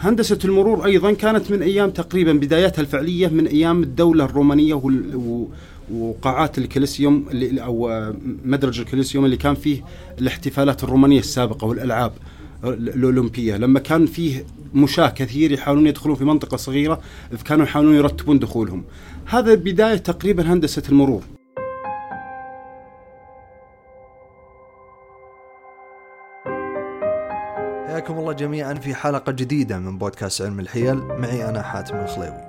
هندسة المرور أيضا كانت من أيام تقريبا بداياتها الفعلية من أيام الدولة الرومانية وقاعات الكليسيوم اللي أو مدرج الكليسيوم اللي كان فيه الاحتفالات الرومانية السابقة والألعاب الأولمبية. لما كان فيه مشاة كثير يحاولون يدخلون في منطقة صغيرة كانوا يحاولون يرتبون دخولهم. هذا بداية تقريبا هندسة المرور. حياكم الله جميعا في حلقة جديدة من بودكاست علم الحيل. معي أنا حاتم الخليوي.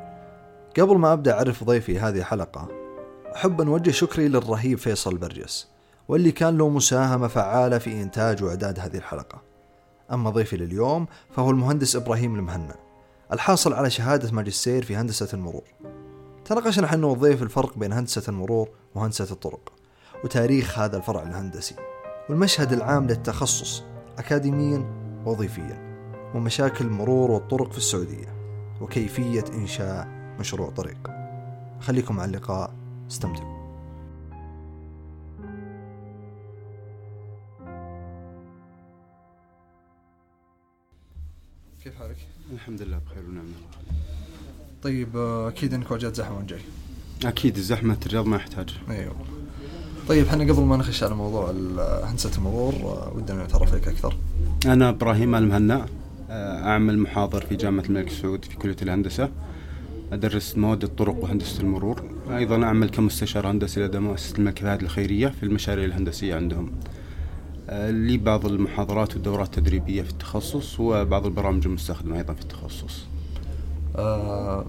قبل ما أبدأ أعرف ضيفي هذه الحلقة أحب أن أوجه شكري للرهيب فيصل برجس واللي كان له مساهمة فعالة في إنتاج وإعداد هذه الحلقة. أما ضيفي لليوم فهو المهندس إبراهيم المهنا الحاصل على شهادة ماجستير في هندسة المرور. تناقشنا حنا والضيف الفرق بين هندسة المرور وهندسة الطرق وتاريخ هذا الفرع الهندسي والمشهد العام للتخصص أكاديميا وظيفيا ومشاكل المرور والطرق في السعودية وكيفية إنشاء مشروع طريق. خليكم مع اللقاء استمتعوا. كيف حالك؟ الحمد لله بخير ونعم طيب أكيد أنك واجهت زحمة وأنت جاي؟ أكيد زحمة الرياض ما يحتاج أيوه. طيب إحنا قبل ما نخش على موضوع هندسة المرور آه، ودنا نتعرف عليك أكثر. أنا إبراهيم المهنأ آه، أعمل محاضر في جامعة الملك سعود في كلية الهندسة. أدرس مواد الطرق وهندسة المرور. أيضا أعمل كمستشار هندسي لدى مؤسسة الملك فهد الخيرية في المشاريع الهندسية عندهم. آه، لي بعض المحاضرات والدورات التدريبية في التخصص وبعض البرامج المستخدمة أيضا في التخصص. آه،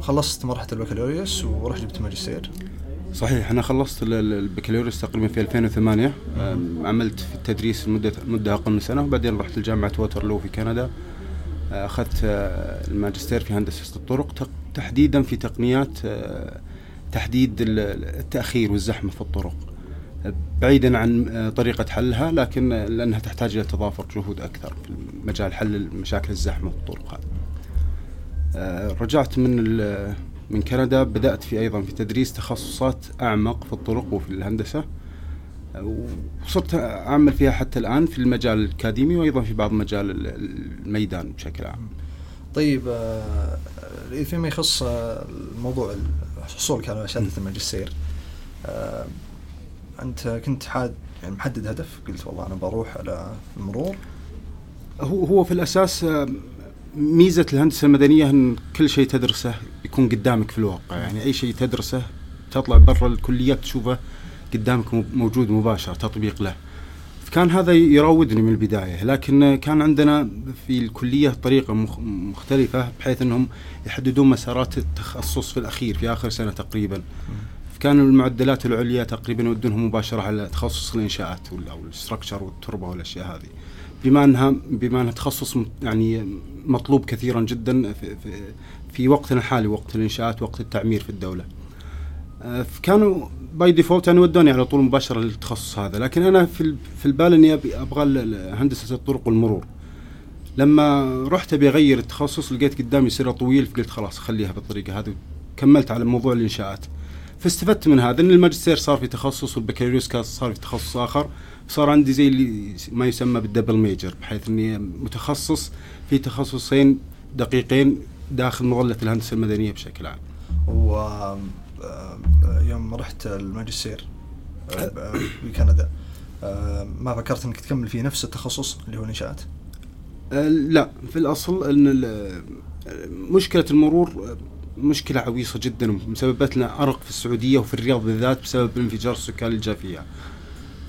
خلصت مرحلة البكالوريوس ورحت جبت ماجستير. صحيح أنا خلصت ال- ال- البكالوريوس تقريبا في 2008 آم، عملت في التدريس مدة مدة أقل من سنة وبعدين رحت لجامعة ووترلو في كندا. آه، أخذت آه، الماجستير في هندسة الطرق تحديدا في تقنيات آه، تحديد ال- التأخير والزحمة في الطرق. بعيدا عن طريقة حلها لكن لأنها تحتاج إلى تضافر جهود أكثر في مجال حل مشاكل الزحمة في الطرق هذه رجعت من من كندا بدأت في أيضا في تدريس تخصصات أعمق في الطرق وفي الهندسة آه، وصرت أعمل فيها حتى الآن في المجال الأكاديمي وأيضا في بعض مجال ال- الميدان بشكل عام. طيب آه، آه، فيما يخص آه، الموضوع حصولك على شهادة الماجستير آه، أنت كنت حاد يعني محدد هدف قلت والله أنا بروح على المرور؟ هو هو في الأساس ميزة الهندسة المدنية أن كل شيء تدرسه يكون قدامك في الواقع. يعني أي شيء تدرسه تطلع برا الكلية تشوفه قدامك موجود مباشر تطبيق له. فكان هذا يراودني من البداية. لكن كان عندنا في الكلية طريقة مخ- مختلفة بحيث أنهم يحددون مسارات التخصص في الأخير في آخر سنة تقريبا. فكانوا المعدلات العليا تقريبا يودونهم مباشرة على تخصص الإنشاءات وال- أو ال structure والتربة والأشياء هذه. بما انها بما أنها تخصص يعني مطلوب كثيرا جدا في, في, في وقتنا الحالي وقت الإنشاءات وقت التعمير في الدولة. آه، فكانوا by default يعني ودوني على طول مباشرة للتخصص هذا، لكن أنا في في البال إني أبغى هندسة الطرق والمرور. لما رحت أبي أغير التخصص لقيت قدامي سيرة طويلة فقلت خلاص خليها بالطريقة هذه كملت على موضوع الإنشاءات. فاستفدت من هذا إن الماجستير صار في تخصص والبكالوريوس صار في تخصص آخر صار عندي زي اللي ما يسمى بال double major بحيث إني متخصص في تخصصين دقيقين داخل مظله الهندسة المدنية بشكل عام. و آه، يوم رحت الماجستير بكندا آه، ما فكرت إنك تكمل في نفس التخصص اللي هو الانشاءات أه، لا. في الأصل إن مشكلة المرور مشكلة عويصة جدا مسببت لنا أرق في السعودية وفي الرياض بالذات بسبب الانفجار السكاني اللي جاء فيها.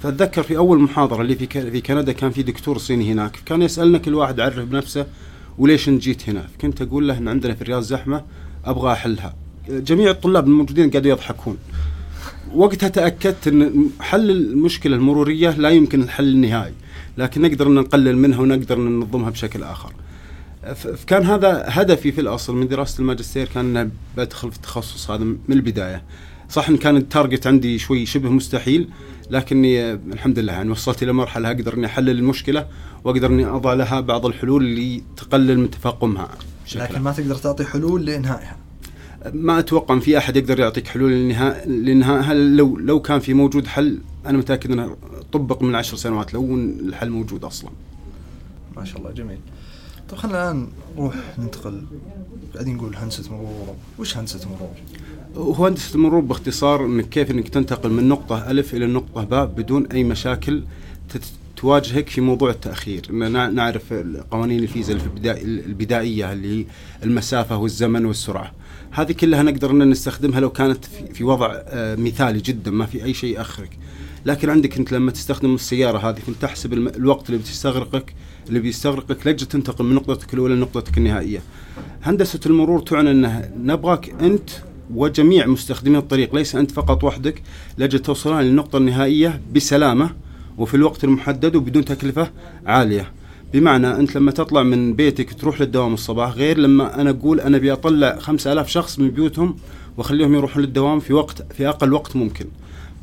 فأتذكر في أول محاضرة اللي في في كندا كان في دكتور صيني هناك كان يسألنا كل واحد عرف بنفسه وليش جيت هنا؟ فكنت أقول له إن عندنا في الرياض زحمة أبغى أحلها. جميع الطلاب الموجودين قاعدوا يضحكون. وقتها تأكدت إن حل المشكلة المرورية لا يمكن الحل النهائي، لكن نقدر إن نقلل منها ونقدر إن ننظمها بشكل آخر. فكان هذا هدفي في الأصل من دراسة الماجستير كان ان بدخل في التخصص هذا من البداية. صح إن كان التارجت عندي شوي شبه مستحيل لكني الحمد لله يعني وصلت إلى مرحلة أقدر إني أحلل المشكلة وأقدر إني أضع لها بعض الحلول اللي تقلل من تفاقمها لكن. ما تقدر تعطي حلول لإنهائها ما أتوقع إن في أحد يقدر يعطيك حلول للنهاء لانها لو لو كان في موجود حل أنا متأكد إنه طبق من عشر سنوات لو الحل موجود أصلا. ما شاء الله جميل طيب خلينا الان نروح ننتقل. قاعدين نقول هندسه مرور؟ وش هندسه مرور؟ هو هندسه المرور باختصار إنك كيف إنك تنتقل من نقطة ألف إلى النقطه باء بدون أي مشاكل تواجهك في موضوع التأخير. نعرف قوانين الفيزا البدا- البدائية اللي هي المسافة والزمن والسرعة. هذه كلها نقدر إن نستخدمها لو كانت في- في وضع آه، مثالي جدا ما في أي شيء يأخرك. لكن عندك انت لما تستخدم السيارة هذه فانت تحسب الوقت اللي بتستغرقك اللي بيستغرقك لجل تنتقل من نقطتك الأولى لنقطتك النهائية. هندسة المرور تعنى أنها نبغاك أنت وجميع مستخدمي الطريق ليس أنت فقط وحدك لجل توصلان للنقطة النهائية بسلامة وفي الوقت المحدد وبدون تكلفة عالية. بمعنى أنت لما تطلع من بيتك تروح للدوام الصباح غير لما أنا أقول أنا أبي أطلع 5000 شخص من بيوتهم وأخليهم يروحون للدوام في وقت في أقل وقت ممكن.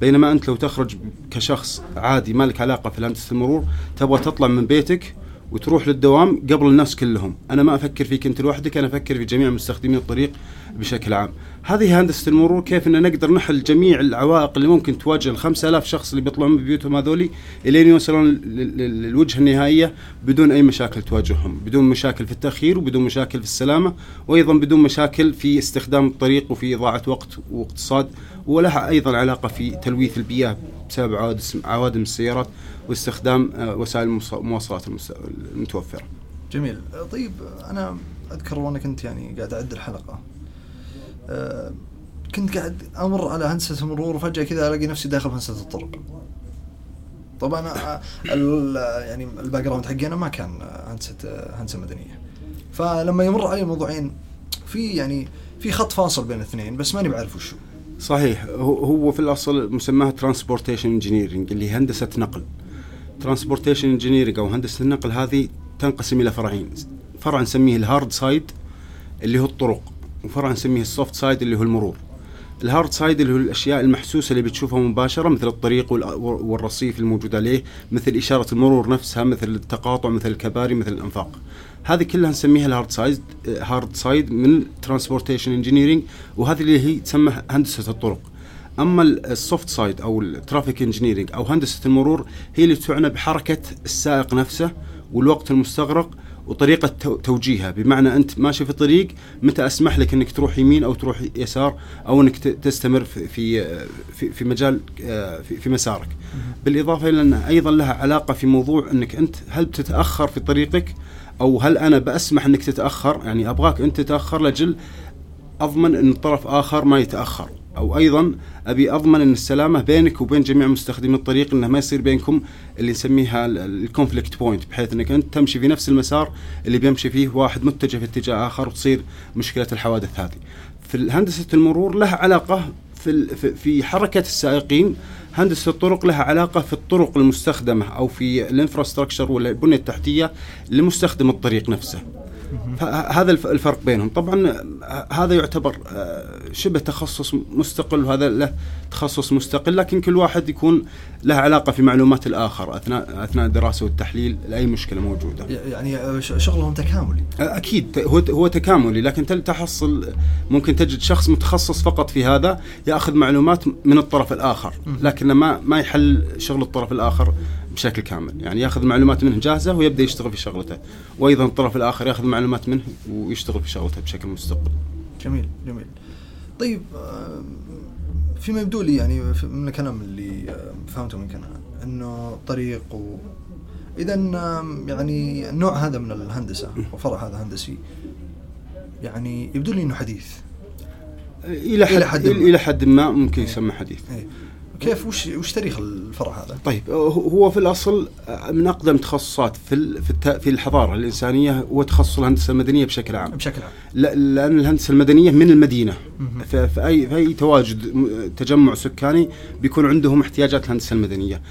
بينما أنت لو تخرج كشخص عادي ما لك علاقة في هندسه المرور تبغى تطلع من بيتك وتروح للدوام قبل الناس كلهم. أنا ما أفكر فيك أنت لوحدك أنا أفكر في جميع مستخدمين الطريق بشكل عام. هذه هندسة المرور كيف إن نقدر نحل جميع العوائق اللي ممكن تواجه ال 5000 شخص اللي بيطلعون من بيوتهم هذولي إلين يوصلون لل- لل- للوجهة النهائية بدون أي مشاكل تواجههم بدون مشاكل في التأخير وبدون مشاكل في السلامة وأيضا بدون مشاكل في استخدام الطريق وفي إضاعة وقت واقتصاد ولها أيضا علاقة في تلويث البيئة بسبب عوادم السيارات واستخدام آه، وسائل المواصلات المتوفرة. جميل. طيب أنا أذكر وأنا كنت يعني قاعد أعد الحلقة. أه كنت قاعد أمر على هندسة المرور وفجأة كذا ألاقي نفسي داخل في هندسة الطرق. طبعا آه، يعني ال background حقي أنا ما كان آه، هندسة آه، هندسة مدنية. فلما يمر علي موضوعين في يعني في خط فاصل بين الاثنين بس ماني بعرف وشو. صحيح هو في الأصل مسماها transportation engineering اللي هندسة نقل. transportation engineering أو هندسة النقل هذه تنقسم إلى فرعين. فرع نسميه ال hard side اللي هو الطرق وفرع نسميه ال soft side اللي هو المرور. ال hard side اللي هو الأشياء المحسوسة اللي بتشوفها مباشرة مثل الطريق وال- والرصيف الموجود عليه مثل إشارة المرور نفسها مثل التقاطع مثل الكباري مثل الأنفاق. هذه كلها نسميها ال hard side hard side من transportation engineering وهذه اللي هي تسمى هندسة الطرق. أما ال soft side أو ال traffic engineering أو هندسة المرور هي اللي تعنى بحركة السائق نفسه والوقت المستغرق وطريقة تو- توجيهها. بمعنى أنت ماشي في طريق متى أسمح لك إنك تروح يمين أو تروح يسار أو إنك ت- تستمر في في في, مجال آه، في, في مسارك. بالإضافة إلى انها أيضا لها علاقة في موضوع أنك أنت هل بتتاخر في طريقك أو هل أنا بأسمح إنك تتأخر؟ يعني أبغاك أنت تتأخر لأجل أضمن إن طرف آخر ما يتأخر أو أيضا أبي أضمن إن السلامة بينك وبين جميع مستخدمي الطريق إنه ما يصير بينكم اللي نسميها ال conflict point بحيث إنك أنت تمشي في نفس المسار اللي بيمشي فيه واحد متجه في اتجاه آخر وتصير مشكلة الحوادث هذه. في هندسة المرور لها علاقة في في- حركة السائقين هندسة الطرق لها علاقة في الطرق المستخدمة أو في الانفراستراكشر والبنية التحتية لمستخدم الطريق نفسه. الف- الفرق بينهم. طبعا آه، هذا يعتبر آه، شبه تخصص مستقل وهذا له تخصص مستقل لكن كل واحد يكون له علاقة في معلومات الآخر أثناء أثناء الدراسه والتحليل لأي مشكلة موجودة. يعني آه، شغلهم تكاملي. أكيد هو هو تكاملي لكن تحصل ممكن تجد شخص متخصص فقط في هذا يأخذ معلومات من الطرف الآخر لكن ما ما يحل شغل الطرف الآخر بشكل كامل. يعني ياخذ معلومات منه جاهزة ويبدأ يشتغل في شغلته. وأيضا الطرف الآخر ياخذ معلومات منه ويشتغل في شغلته بشكل مستقل. جميل جميل. طيب فيما يبدو لي يعني من الكلام اللي فهمته منك أنا إنه طريق و اذا يعني النوع هذا من الهندسة وفرع هذا هندسي يعني يبدو لي إنه حديث. إلى حد إلى حد ما. إلى حد ما ممكن يسمى حديث. إيه. كيف وش وش تاريخ الفرع هذا؟ طيب هو- في الأصل من أقدم تخصصات في في الحضارة الإنسانية هو تخصص الهندسة المدنية بشكل عام بشكل عام لا- لأن الهندسة المدنية من المدينة مهم. ف- في اي تواجد تجمع سكاني بيكون عندهم احتياجات الهندسة المدنية.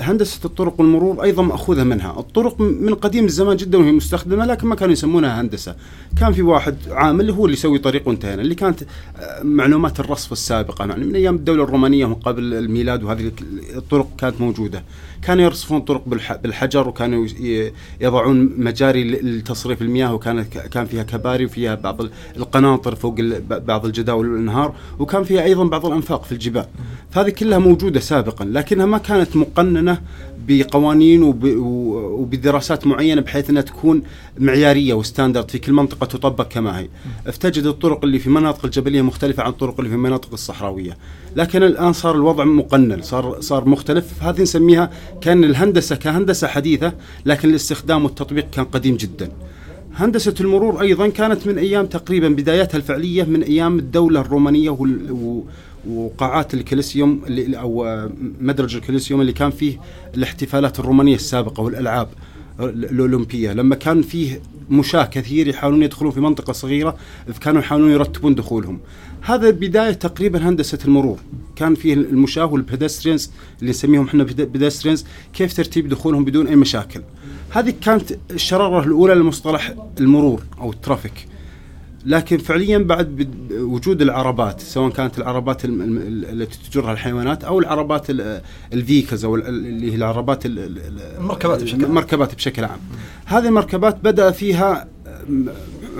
هندسه الطرق والمرور أيضا مأخوذة منها، الطرق من قديم الزمان جدا وهي مستخدمة لكن ما كانوا يسمونها هندسة، كان في واحد عامل هو اللي يسوي طريق وانتهينا، اللي كانت آه، معلومات الرصف السابقة. يعني من أيام الدولة الرومانية ومن قبل الميلاد وهذه الطرق كانت موجودة، كانوا يرصفون طرق بالح- بالحجر وكانوا يضعون مجاري لتصريف المياه وكانت كان فيها كباري وفيها بعض ال- القناطر فوق بعض الجداول والانهار وكان فيها أيضا بعض الأنفاق في الجبال. فهذه كلها موجودة سابقا لكنها ما كانت مقننة بقوانين وبدراسات معينة بحيث إنها تكون معيارية و standard في كل منطقة تطبق كما هي. فتجد الطرق اللي في المناطق الجبلية مختلفة عن الطرق اللي في المناطق الصحراوية. لكن الآن صار الوضع مقنن، صار صار مختلف، هذه نسميها كأن الهندسة كهندسة حديثة لكن الاستخدام والتطبيق كان قديم جدا. هندسة المرور أيضا كانت من أيام تقريبا بدايتها الفعلية من أيام الدولة الرومانية وقاعات الكليسيوم اللي آه، مدرج الكليسيوم اللي كان فيه الاحتفالات الرومانية السابقة والألعاب الأولمبية. لما كان فيه مشاة كثير يحاولون يدخلون في منطقة صغيرة كانوا يحاولون يرتبون دخولهم. هذا بداية تقريبا هندسة المرور. كان فيه المشاة وال pedestrians اللي نسميهم إحنا pedestrians كيف ترتيب دخولهم بدون أي مشاكل. هذه كانت الشرارة الأولى لمصطلح المرور أو ال traffic لكن فعليا بعد وجود العربات سواء كانت العربات التي تجرها الحيوانات أو العربات الفيكلز أو ال- ال- اللي هي العربات ال- ال- ال- المركبات بشكل عام. المركبات بشكل عام هذه المركبات بدأ فيها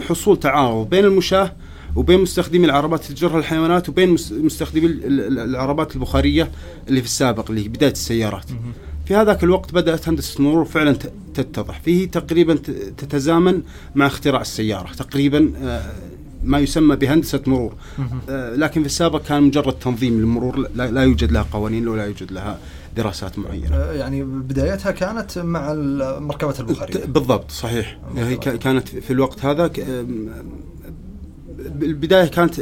حصول تعارض بين المشاة وبين مستخدمي العربات اللي تجرها الحيوانات وبين مس- مستخدمي ال- ال- العربات البخارية اللي في السابق اللي هي بداية السيارات. في هذاك الوقت بدأت هندسة المرور فعلا تتضح، فيه تقريبا تتزامن مع اختراع السيارة، تقريبا آه، ما يسمى بهندسة مرور. آه، لكن في السابق كان مجرد تنظيم للمرور لا, يوجد لها قوانين ولا يوجد لها دراسات معينة. آه، يعني بدايتها كانت مع المركبات البخارية. ت- بالضبط صحيح. هي كانت في الوقت هذا البدايه كانت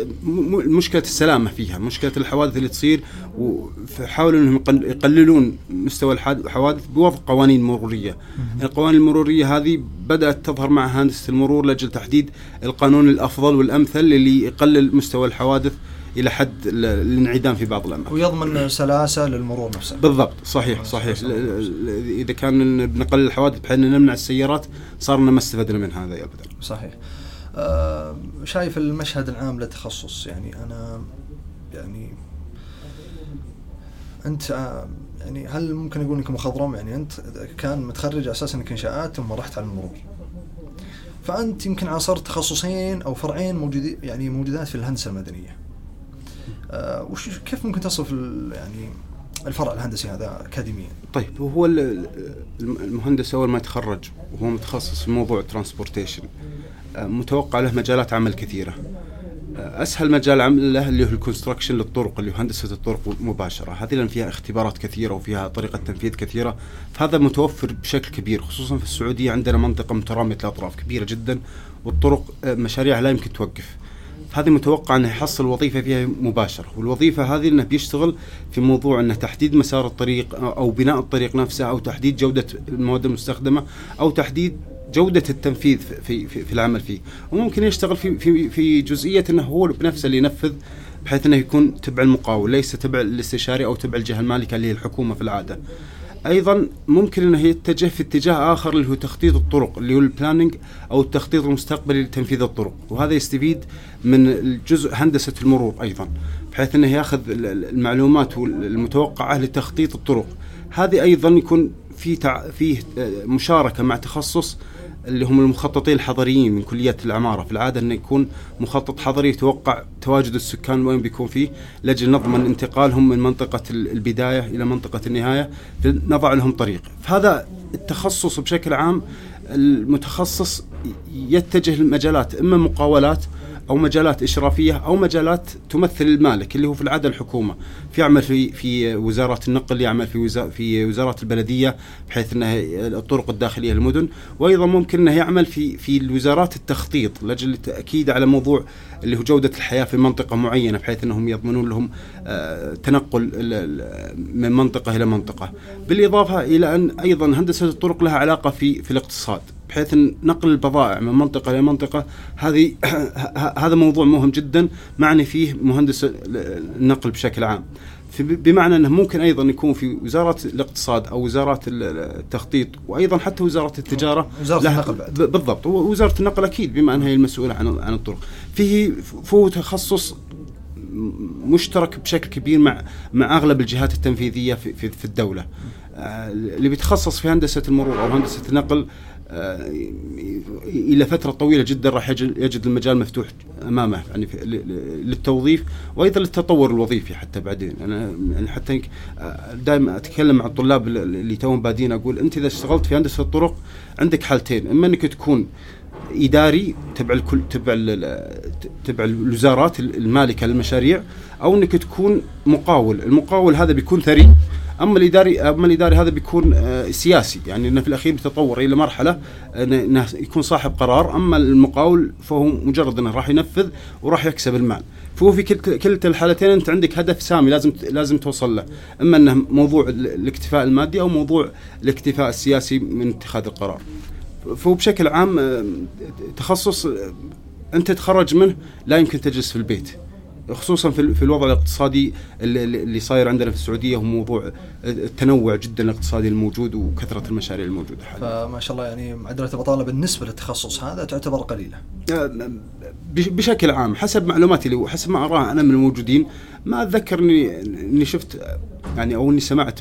مشكلة السلامة فيها مشكلة الحوادث اللي تصير وحاولوا إنهم يقل- يقللون مستوى الحوادث بوضع قوانين مرورية. القوانين المرورية هذه بدأت تظهر مع هندسة المرور لاجل تحديد القانون الأفضل والأمثل اللي يقلل مستوى الحوادث إلى حد ال- الانعدام في بعض الأماكن. ويضمن سلاسة للمرور نفسه. بالضبط صحيح صحيح. ل- ل- إذا كان بنقلل الحوادث بحيث نمنع السيارات صارنا ما استفدنا من هذا ابدا. صحيح. آه شايف المشهد العام للتخصص يعني أنا يعني أنت آه يعني هل ممكن أقول إنك مخضرم؟ يعني أنت كان متخرج على أساس انك انشاءات ثم رحت على المرور. فأنت يمكن عاصرت تخصصين أو فرعين موجودين يعني موجودات في الهندسة المدنية. آه وش كيف ممكن تصف يعني الفرع الهندسي هذا اكاديميا؟ طيب هو ال- ال- المهندس أول ما يتخرج وهو متخصص في موضوع transportation متوقع له مجالات عمل كثيرة. أسهل مجال عمل له اللي هو ال construction للطرق اللي هو هندسة الطرق مباشرة. هذه لأن فيها اختبارات كثيرة وفيها طريقة تنفيذ كثيرة. فهذا متوفر بشكل كبير خصوصا في السعودية عندنا منطقة مترامية الاطراف كبيرة جدا والطرق آه، مشاريعها لا يمكن توقف. هذه متوقع إنه يحصل وظيفة فيها مباشرة. والوظيفة هذه إنه بيشتغل في موضوع إنه تحديد مسار الطريق أو بناء الطريق نفسه أو تحديد جودة المواد المستخدمة أو تحديد جودة التنفيذ في في, في العمل فيه. وممكن يشتغل في في في جزئية إنه هو بنفسه اللي ينفذ بحيث إنه يكون تبع المقاول ليس تبع الاستشاري أو تبع الجهة المالكة اللي هي الحكومة في العادة. أيضا ممكن إنه يتجه في اتجاه آخر اللي هو تخطيط الطرق اللي هو البلاننج أو التخطيط المستقبلي لتنفيذ الطرق. وهذا يستفيد من الجزء هندسة المرور أيضا بحيث إنه يأخذ ال- ال- المعلومات المتوقعة لتخطيط الطرق. هذه أيضا يكون في تع... فيه آه، مشاركة مع تخصص اللي هم المخططين الحضريين من كليات العمارة. في العادة انه يكون مخطط حضري يتوقع تواجد السكان وين بيكون فيه لأجل نضمن انتقالهم من منطقة ال- البداية إلى منطقة النهاية نضع لهم طريق. فهذا التخصص بشكل عام المتخصص يتجه لمجالات إما مقاولات أو مجالات إشرافية أو مجالات تمثل المالك اللي هو في العادة الحكومة. في يعمل في في وزاره النقل يعمل في وزاره في وزاره البلدية بحيث انها الطرق الداخلية للمدن. وأيضا ممكن إنه يعمل في في الوزارات التخطيط لأجل التأكيد على موضوع اللي هو جودة الحياة في منطقة معينة بحيث إنهم يضمنون لهم آه، تنقل من منطقة إلى منطقة. بالإضافة إلى أن أيضا هندسة الطرق لها علاقة في في الاقتصاد. بحيث إن نقل البضائع من منطقة إلى منطقة هذه هذا موضوع مهم جدا معني فيه مهندس النقل بشكل عام. بمعنى إنه ممكن أيضا يكون في وزاره الاقتصاد أو وزاره التخطيط وأيضا حتى وزارة التجارة. وزارة لها- النقل بعد. بالضبط. ووزارة النقل أكيد بما انها هي المسؤولة عن عن الطرق. فيه فهو تخصص مشترك بشكل كبير مع مع أغلب الجهات التنفيذية في في, في الدولة. آه، اللي بيتخصص في هندسة المرور أو هندسة النقل إلى فترة طويلة جدا راح يجد المجال مفتوح أمامه يعني للتوظيف وأيضا للتطور الوظيفي حتى بعدين. أنا يعني حتى دائما أتكلم مع الطلاب ال- اللي توهم بادين أقول أنت إذا اشتغلت في هندسة الطرق عندك حالتين إما أنك تكون إداري تبع الكل تبع تبع الوزارات المالكة للمشاريع أو أنك تكون مقاول، المقاول هذا بيكون ثري أما الاداري أما الاداري هذا بيكون آه، سياسي. يعني إنه في الأخير بيتطور إلى مرحلة إنه يكون صاحب قرار. أما المقاول فهو مجرد إنه راح ينفذ وراح يكسب المال. فهو في كلتا الحالتين أنت عندك هدف سامي لازم لازم توصل له. أما إنه موضوع ال- الاكتفاء المادي أو موضوع الاكتفاء السياسي من اتخاذ القرار. فهو بشكل عام آه، تخصص آه، أنت تخرج منه لا يمكن تجلس في البيت. خصوصا في ال- في الوضع الاقتصادي اللي, اللي صاير عندنا في السعودية هو موضوع التنوع جدا الاقتصادي الموجود وكثرة المشاريع الموجودة حاليا. فما شاء الله يعني معدلة البطالة بالنسبة للتخصص هذا تعتبر قليلة. آه، بش- بشكل عام حسب معلوماتي اللي وحسب ما أراه أنا من الموجودين ما اتذكر إني اني شفت آه، يعني أو إني سمعت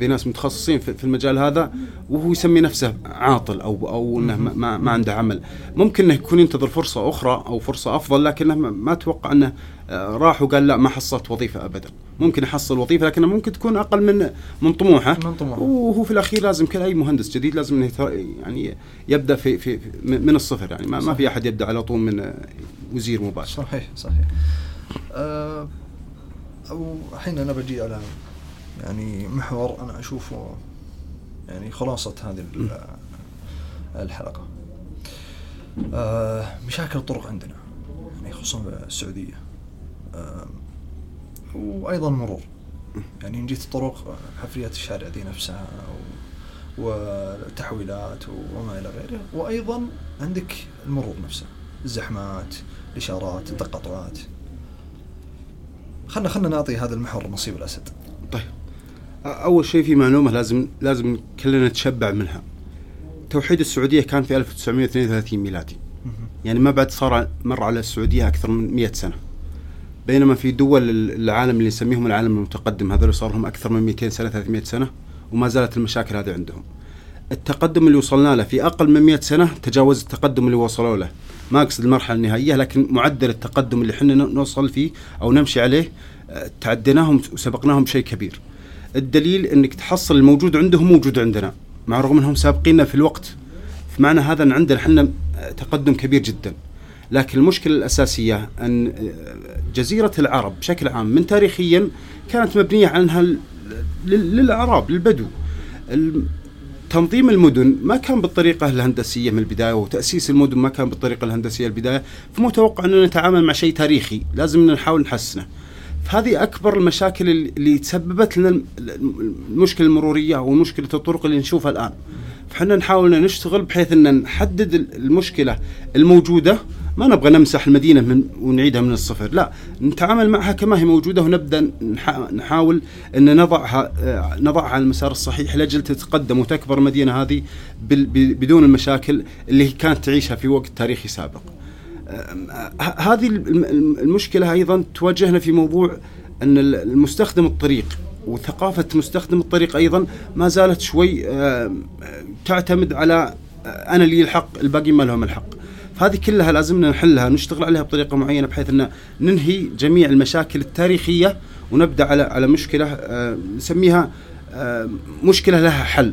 بناس متخصصين في المجال هذا وهو يسمي نفسه عاطل أو أو إنه ما, ما, عنده عمل. ممكن إنه يكون ينتظر فرصة أخرى أو فرصة أفضل لكنه ما- أتوقع إنه آه، راح وقال لا ما حصلت وظيفة ابدا. ممكن يحصل وظيفة لكنها ممكن تكون أقل من من طموحه. من طموحه. وهو في الأخير لازم كل أي مهندس جديد لازم إنه يعني يبدأ في, في في- من الصفر يعني ما, ما في أحد يبدأ على طول من آه، وزير مباشر. صحيح صحيح. أه أو الحين أنا بجي على يعني محور أنا أشوفه يعني خلاصة هذه ال- الحلقة. أه مشاكل الطرق عندنا يعني خصوصا بالسعودية. أه وأيضا مرور. يعني إن جيت الطرق حفريات الشارع دي نفسها والتحويلات وما إلى غيره وأيضا عندك المرور نفسه. الزحمات الإشارات التقاطعات خلنا خلنا نعطي هذا المحور نصيب الأسد. طيب. أول شيء في معلومة لازم لازم كلنا نتشبع منها. توحيد السعودية كان في 1932 ميلادي. يعني ما بعد صار مر على السعودية أكثر من 100 سنة. بينما في دول ال- العالم اللي نسميهم العالم المتقدم هذول صار لهم أكثر من 200 سنة 300 سنة وما زالت المشاكل هذه عندهم. التقدم اللي وصلنا له في أقل من 100 سنة تجاوز التقدم اللي وصلوا له. ما أقصد المرحلة النهائية لكن معدل التقدم اللي إحنا نوصل فيه أو نمشي عليه آه، تعديناهم وسبقناهم بشيء كبير. الدليل إنك تحصل الموجود عندهم موجود عندنا مع الرغم إنهم سابقيننا في الوقت. فمعنى هذا إن عندنا إحنا آه، تقدم كبير جدا. لكن المشكلة الأساسية أن آه، جزيرة العرب بشكل عام من تاريخيا كانت مبنية عنها ل- لل- للأعراب للبدو. تنظيم المدن ما كان بالطريقة الهندسية من البداية وتأسيس المدن ما كان بالطريقة الهندسية البداية فمتوقع أننا نتعامل مع شيء تاريخي لازم نحاول نحسنه. فهذه أكبر المشاكل اللي تسببت لنا الم- المشكلة المرورية أو مشكلة الطرق اللي نشوفها الآن. فحنا نحاول نشتغل بحيث أن نحدد ال- المشكلة الموجودة. ما نبغى نمسح المدينة من ونعيدها من الصفر لا. نتعامل معها كما هي موجودة ونبدأ نح- نحاول أن نضعها آه، نضعها على المسار الصحيح لأجل تتقدم وتكبر المدينة هذه بدون المشاكل اللي كانت تعيشها في وقت تاريخي سابق. آه، ه- هذه الم- الم- المشكلة أيضا تواجهنا في موضوع ال- المستخدم الطريق. وثقافة مستخدم الطريق أيضا ما زالت شوي آه، تعتمد على آه، أنا لي الحق الباقي ما لهم الحق. فهذه كلها لازمنا نحلها نشتغل عليها بطريقة معينة بحيث أن ننهي جميع المشاكل التاريخية ونبدأ على على مشكلة آه، نسميها مشكلة لها حل.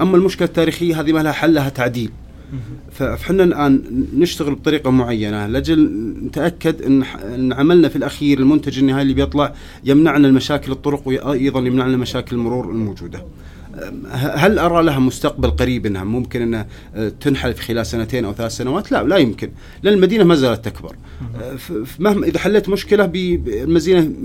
أما المشكلة التاريخية هذه ما لها حل لها تعديل. ف- فحنا الآن نشتغل بطريقة معينة لأجل نتأكد إن إن عملنا في الأخير المنتج النهائي اللي بيطلع يمنعنا المشاكل الطرق وأيضا يمنعنا مشاكل المرور الموجودة. هل أرى لها مستقبل قريب إنها ممكن إنها أه، تنحل في خلال سنتين أو ثلاث سنوات؟ لا لا يمكن لأن المدينة ما زالت تكبر. أه، مهما إذا حليت مشكلة ب-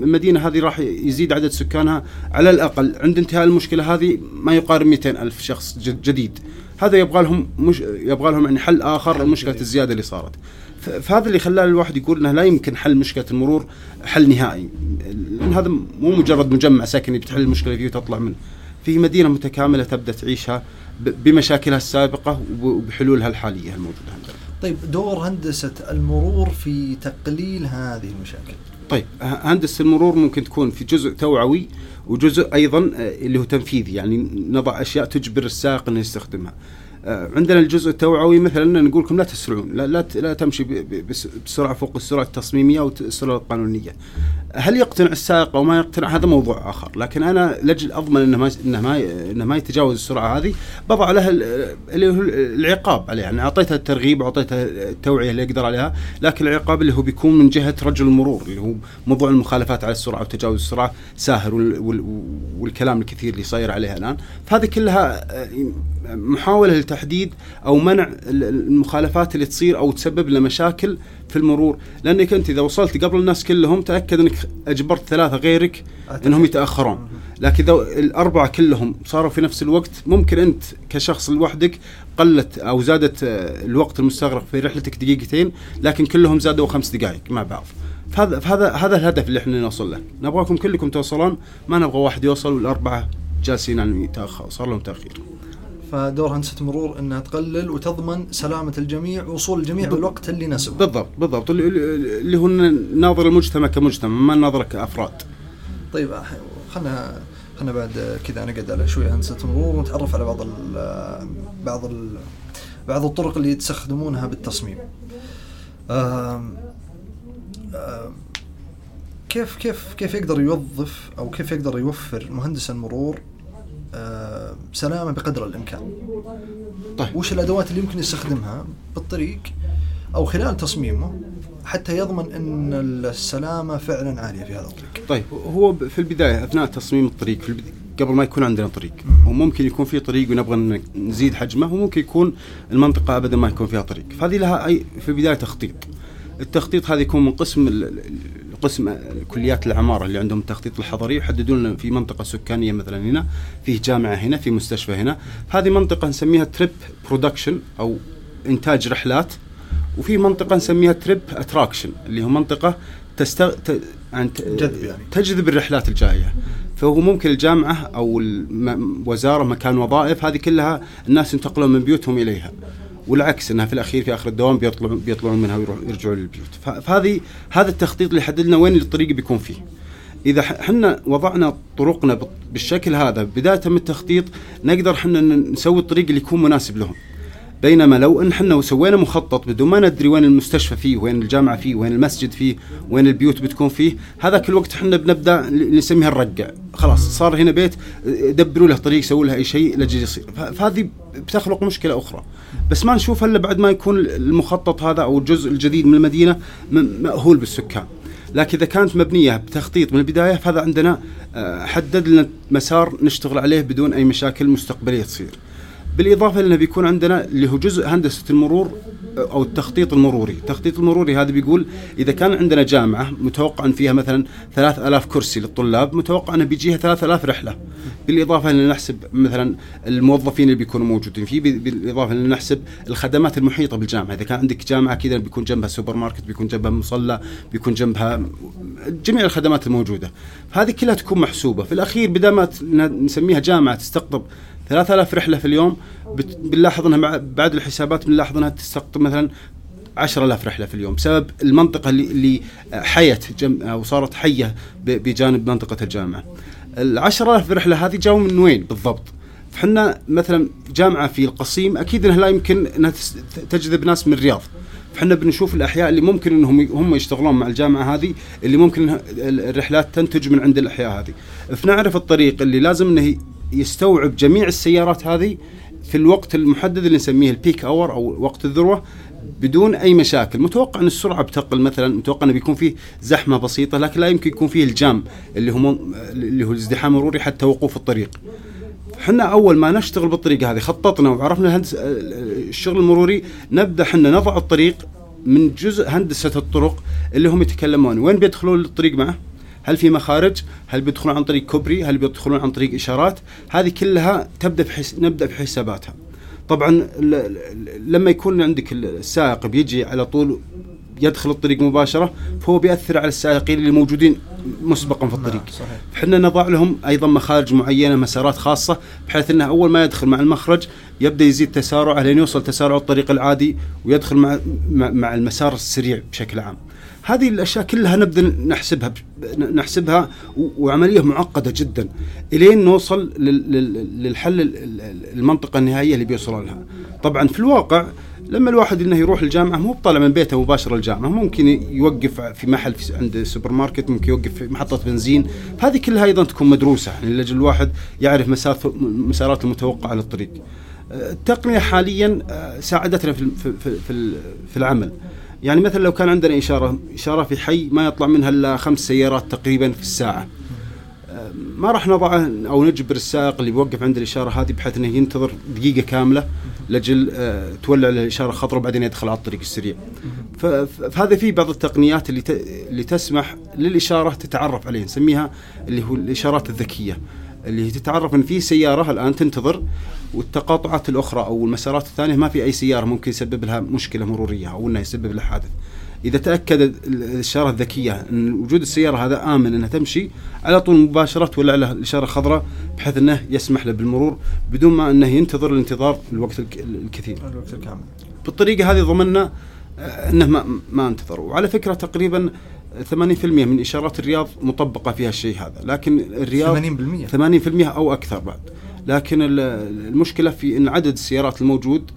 المدينة هذه راح يزيد عدد سكانها على الأقل عند انتهاء المشكلة هذه ما يقارب 200 ألف شخص جديد. هذا يبغى لهم مش يبغى لهم يعني حل آخر لمشكله الزيادة اللي صارت. فهذا اللي خلى الواحد يقول إنه لا يمكن حل مشكلة المرور حل نهائي لأن هذا مو مجرد مجمع سكني بتحل المشكلة فيه وتطلع منه. في مدينة متكاملة تبدأ تعيشها بمشاكلها السابقة وب- وبحلولها الحالية الموجودة عندنا. طيب دور هندسة المرور في تقليل هذه المشاكل طيب هندسة المرور ممكن تكون في جزء توعوي وجزء أيضا آه، اللي هو تنفيذي يعني نضع أشياء تجبر السائق إنه يستخدمها. آه، عندنا الجزء التوعوي مثلا نقول لكم لا تسرعون لا لا, تمشي بسرعة فوق السرعة التصميمية أو القانونية. هل يقتنع السائق أو ما يقتنع؟ هذا موضوع آخر، لكن أنا لاجل أضمن إنه ما إنه ما إنه ما يتجاوز السرعة هذه. بضع له اللي هو العقاب عليه، يعني أعطيته الترغيب واعطيته التوعية اللي يقدر عليها، لكن العقاب اللي هو بيكون من جهة رجل المرور اللي هو موضوع المخالفات على السرعة وتجاوز السرعة ساهر والكلام الكثير اللي صاير عليها الآن، فهذه كلها آه، محاولة لتحديد أو منع المخالفات اللي تصير أو تسبب لنا مشاكل في المرور. لأنك أنت إذا وصلت قبل الناس كلهم تأكد إنك أجبرت ثلاثة غيرك إنهم يتأخرون. لكن إذا الأربعة كلهم صاروا في نفس الوقت ممكن أنت كشخص لوحدك قلت أو زادت آه، الوقت المستغرق في رحلتك دقيقتين لكن كلهم زادوا خمس دقائق مع بعض. فهذا فهذا هذا الهدف اللي إحنا نوصل له. نبغاكم كلكم توصلون ما نبغى واحد يوصل والأربعة جالسين يعني يتاخر صار لهم تأخير. فدور هندسه مرور إنها تقلل وتضمن سلامة الجميع وصول الجميع بالوقت اللي يناسبه بالضبط بالضبط. اللي هو ناظر المجتمع كمجتمع ما ناظر كأفراد. طيب خلنا خلنا بعد كذا نقعد على شوية هندسه مرور ونتعرف على بعض ال بعض ال بعض الطرق اللي تستخدمونها بالتصميم. آم آم كيف كيف كيف يقدر يوظف أو كيف يقدر يوفر مهندس المرور آه، سلامة بقدر الإمكان. طيب وش الأدوات اللي يمكن يستخدمها بالطريق أو خلال تصميمه حتى يضمن إن السلامة فعلا عالية في هذا الطريق. طيب هو في البداية أثناء تصميم الطريق في البداية قبل ما يكون عندنا طريق وممكن يكون في طريق ونبغى نزيد حجمه وممكن يكون المنطقة ابدا ما يكون فيها طريق فهذه لها اي في البداية تخطيط التخطيط هذا يكون من قسم قسم كليات العمارة اللي عندهم التخطيط الحضري يحددون لنا في منطقة سكانية مثلا هنا فيه جامعة هنا في مستشفى هنا. هذه منطقة نسميها trip production أو إنتاج رحلات وفي منطقة نسميها trip attraction اللي هو منطقة تستغ... ت... يعني جذب يعني. تجذب الرحلات الجاية. فهو ممكن الجامعة أو الوزاره مكان وظائف هذه كلها الناس ينتقلون من بيوتهم إليها. والعكس إنها في الأخير في آخر الدوام بيطلعون بيطلعون منها ويرجعون للبيوت. فهذه هذا التخطيط اللي يحدد لنا وين الطريق بيكون فيه. إذا إحنا وضعنا طرقنا بالشكل هذا بداية من التخطيط نقدر إحنا نسوي الطريق اللي يكون مناسب لهم. بينما لو إن إحنا سوينا مخطط بدون ما ندري وين المستشفى فيه وين الجامعة فيه وين المسجد فيه وين البيوت بتكون فيه هذاك الوقت إحنا بنبدأ نسميها الرقع خلاص صار هنا بيت دبروا له طريق سووا له أي شيء لاجل يصير. فهذه بتخلق مشكلة أخرى. بس ما نشوف إلا بعد ما يكون المخطط هذا أو الجزء الجديد من المدينة مأهول بالسكان. لكن إذا كانت مبنية بتخطيط من البداية فهذا عندنا آه، حدد لنا مسار نشتغل عليه بدون أي مشاكل مستقبلية تصير. بالإضافة لأنه بيكون عندنا اللي هو جزء هندسة المرور أو التخطيط المروري، التخطيط المروري هذا بيقول إذا كان عندنا جامعة متوقع ان فيها مثلا 3000 كرسي للطلاب، متوقع أنه بيجيها 3000 رحلة. بالإضافة أن نحسب مثلا الموظفين اللي بيكونوا موجودين فيه، بالإضافة أن نحسب الخدمات المحيطة بالجامعة، إذا كان عندك جامعة كذا بيكون جنبها سوبر ماركت، بيكون جنبها مصلى، بيكون جنبها جميع الخدمات الموجودة. هذه كلها تكون محسوبة، في الأخير بدل ما نسميها جامعة تستقطب 3000 رحلة في اليوم بنلاحظ انها بعد الحسابات بنلاحظ انها تستقطب مثلا 10000 رحلة في اليوم بسبب المنطقة اللي اللي حيت جم أو صارت حية بجانب منطقة الجامعة. ال 10000 رحلة هذه جاوا من وين بالضبط؟ فحنا مثلا جامعة في القصيم أكيد إنها لا يمكن إنها تجذب ناس من الرياض. فحنا بنشوف الأحياء اللي ممكن إنهم هم يشتغلون مع الجامعة هذه اللي ممكن الرحلات تنتج من عند الأحياء هذه. فنعرف الطريق اللي لازم إنه يستوعب جميع السيارات هذه في الوقت المحدد اللي نسميه ال peak hour أو وقت الذروة بدون أي مشاكل، متوقع أن السرعة بتقل مثلا، متوقع انه بيكون فيه زحمة بسيطة لكن لا يمكن يكون فيه ال jam اللي هو اللي هو الازدحام المروري حتى وقوف الطريق. إحنا أول ما نشتغل بالطريقة هذه خططنا وعرفنا الشغل المروري نبدأ إحنا نضع الطريق من جزء هندسة الطرق اللي هم يتكلمون وين بيدخلون الطريق معه؟ هل في مخارج؟ هل بيدخلون عن طريق كوبري؟ هل بيدخلون عن طريق إشارات؟ هذه كلها تبدأ بحس... نبدأ بحساباتها. طبعا لما يكون عندك السائق بيجي على طول يدخل الطريق مباشرة فهو بيأثر على السائقين اللي موجودين مسبقا في الطريق. نعم إحنا نضع لهم أيضا مخارج معينة مسارات خاصة بحيث إنه أول ما يدخل مع المخرج يبدأ يزيد تسارعه لين يوصل تسارع الطريق العادي ويدخل مع مع المسار السريع بشكل عام. هذه الأشياء كلها نبدأ نحسبها نحسبها وعملية معقدة جدا إلين نوصل للحل المنطقة النهائية اللي بيوصل لها. طبعا في الواقع لما الواحد إنه يروح الجامعة مو بطالع من بيته مباشرة الجامعة ممكن يوقف في محل في عند سوبر ماركت ممكن يوقف في محطة بنزين. هذه كلها أيضا تكون مدروسة يعني لأجل الواحد يعرف مسارات المتوقعه للطريق التقنية حاليا آه، ساعدتنا في في في العمل. يعني مثلا لو كان عندنا إشارة إشارة في حي ما يطلع منها إلا خمس سيارات تقريبا في الساعة آه، ما راح نضعه أو نجبر السائق اللي بيوقف عند الإشارة هذه بحيث إنه ينتظر دقيقة كاملة لاجل آه، تولع الإشارة خضراء وبعدين يدخل على الطريق السريع. فهذا في بعض التقنيات اللي اللي تسمح للإشارة تتعرف عليه نسميها اللي هو الإشارات الذكية. اللي هي تتعرف إن في سيارة الآن تنتظر والتقاطعات الأخرى أو المسارات الثانية ما في أي سيارة ممكن يسبب لها مشكلة مرورية أو إنها يسبب لها حادث. إذا تأكد الإشارة الذكية إن وجود السيارة هذا آمن إنها تمشي على طول مباشرة تولع له الاشاره الخضراء بحيث إنه يسمح له بالمرور بدون ما إنه ينتظر الانتظار الوقت الكثير. الوقت الكامل. بالطريقة هذه ضمننا آه، إنه ما ما انتظر وعلى فكرة تقريبا 80% من إشارات الرياض مطبقة فيها الشيء هذا لكن الرياض 80% 80% أو أكثر بعد. لكن المشكلة في إن عدد السيارات الموجود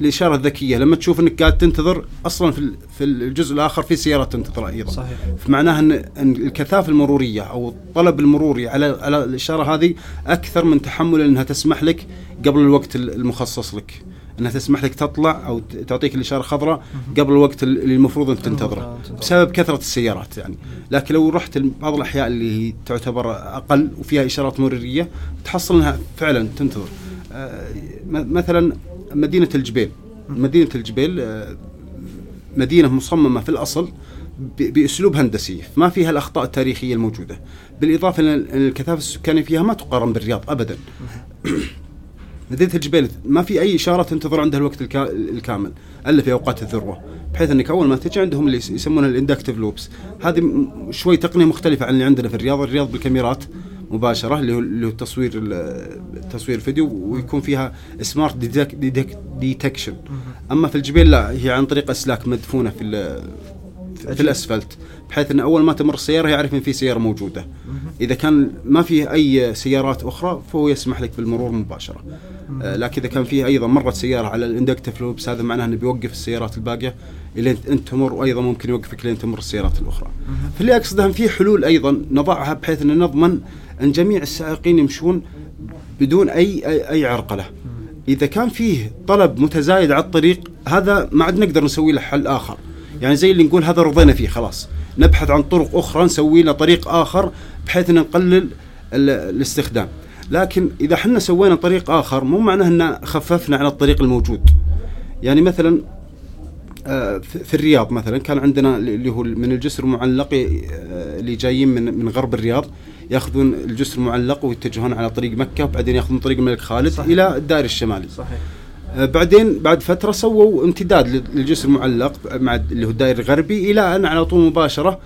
الإشارة الذكية لما تشوف إنك قاعد تنتظر أصلا في في الجزء الآخر في سيارات تنتظر أيضا. صحيح. فمعناها ان إن الكثافة المرورية أو الطلب المروري على على الإشارة هذه أكثر من تحمل إنها تسمح لك قبل الوقت المخصص لك. إنها تسمح لك تطلع أو تعطيك الإشارة الخضراء قبل الوقت اللي المفروض انك تنتظره. بسبب كثرة السيارات يعني. لكن لو رحت بعض الأحياء اللي هي تعتبر أقل وفيها إشارات مرورية تحصل إنها فعلا تنتظر. آه، مثلا مدينة الجبيل. مدينة الجبيل آه، مدينة مصممة في الأصل بأسلوب هندسي ما فيها الأخطاء التاريخية الموجودة. بالإضافة ان الكثافة السكانية فيها ما تقارن بالرياض ابدا. مدينه الجبيل. ما في أي إشارة تنتظر عندها الوقت الكا الكامل. الا في أوقات الذروة. بحيث إنك أول ما تجي عندهم اللي يسمونها ال inductive loops هذه شوي تقنية مختلفة عن اللي عندنا في الرياض. الرياض بالكاميرات مباشرة اللي هو اللي هو التصوير التصوير الفيديو ويكون فيها smart detection أما في الجبيل لا هي عن طريق أسلاك مدفونة في في الأسفلت. بحيث إن أول ما تمر السيارة يعرف إن في سيارة موجودة. إذا كان ما فيه أي سيارات أخرى فهو يسمح لك بالمرور مباشرة. آه لكن إذا كان فيه أيضا مرت سيارة على ال inductive loops هذا معناه إنه بيوقف السيارات الباقية الين أنت تمر وأيضا ممكن يوقفك لين تمر السيارات الأخرى. فاللي أقصده إن في حلول أيضا نضعها بحيث إن نضمن إن جميع السائقين يمشون بدون أي أي, أي عرقلة. إذا كان فيه طلب متزايد على الطريق هذا ما عاد نقدر نسوي له حل آخر. يعني زي اللي نقول هذا رضينا فيه خلاص. نبحث عن طرق أخرى نسوي له طريق آخر بحيث ان نقلل الاستخدام. لكن إذا إحنا سوينا طريق آخر مو معناه إن خففنا على الطريق الموجود. يعني مثلا آه، في الرياض مثلا كان عندنا اللي هو من الجسر المعلق آه، اللي جايين من من غرب الرياض يأخذون الجسر المعلق ويتجهون على طريق مكة وبعدين يأخذون طريق الملك خالد صحيح. إلى الدائري الشمالي صحيح. بعدين بعد فترة سووا امتداد للجسر المعلق مع اللي هو الدائري الغربي إلى أن على طول مباشرة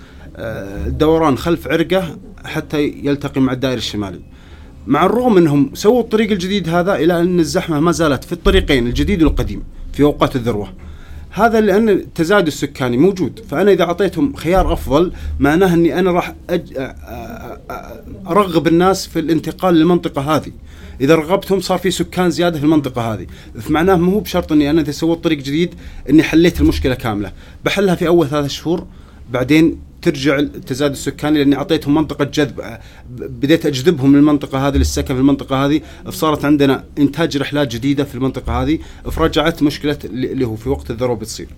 الدوران خلف عرقه حتى يلتقي مع الدائري الشمالي. مع الرغم انهم سووا الطريق الجديد هذا إلى أن الزحمة ما زالت في الطريقين الجديد والقديم في أوقات الذروة. هذا لأن التزايد السكاني موجود فأنا إذا أعطيتهم خيار أفضل معناه إني أنا راح. أرغب الناس في الانتقال للمنطقة هذه إذا رغبتهم صار في سكان زيادة في المنطقة هذه. فمعناه مو بشرط إني أنا إذا سويت طريق جديد إني حليت المشكلة كاملة. بحلها في أول ثلاث شهور بعدين ترجع التزايد السكاني لأني أعطيتهم منطقة جذب. بديت أجذبهم للمنطقه هذه للسكن في المنطقة هذه. فصارت عندنا إنتاج رحلات جديدة في المنطقة هذه. فرجعت مشكلة اللي هو في وقت الذروة بتصير.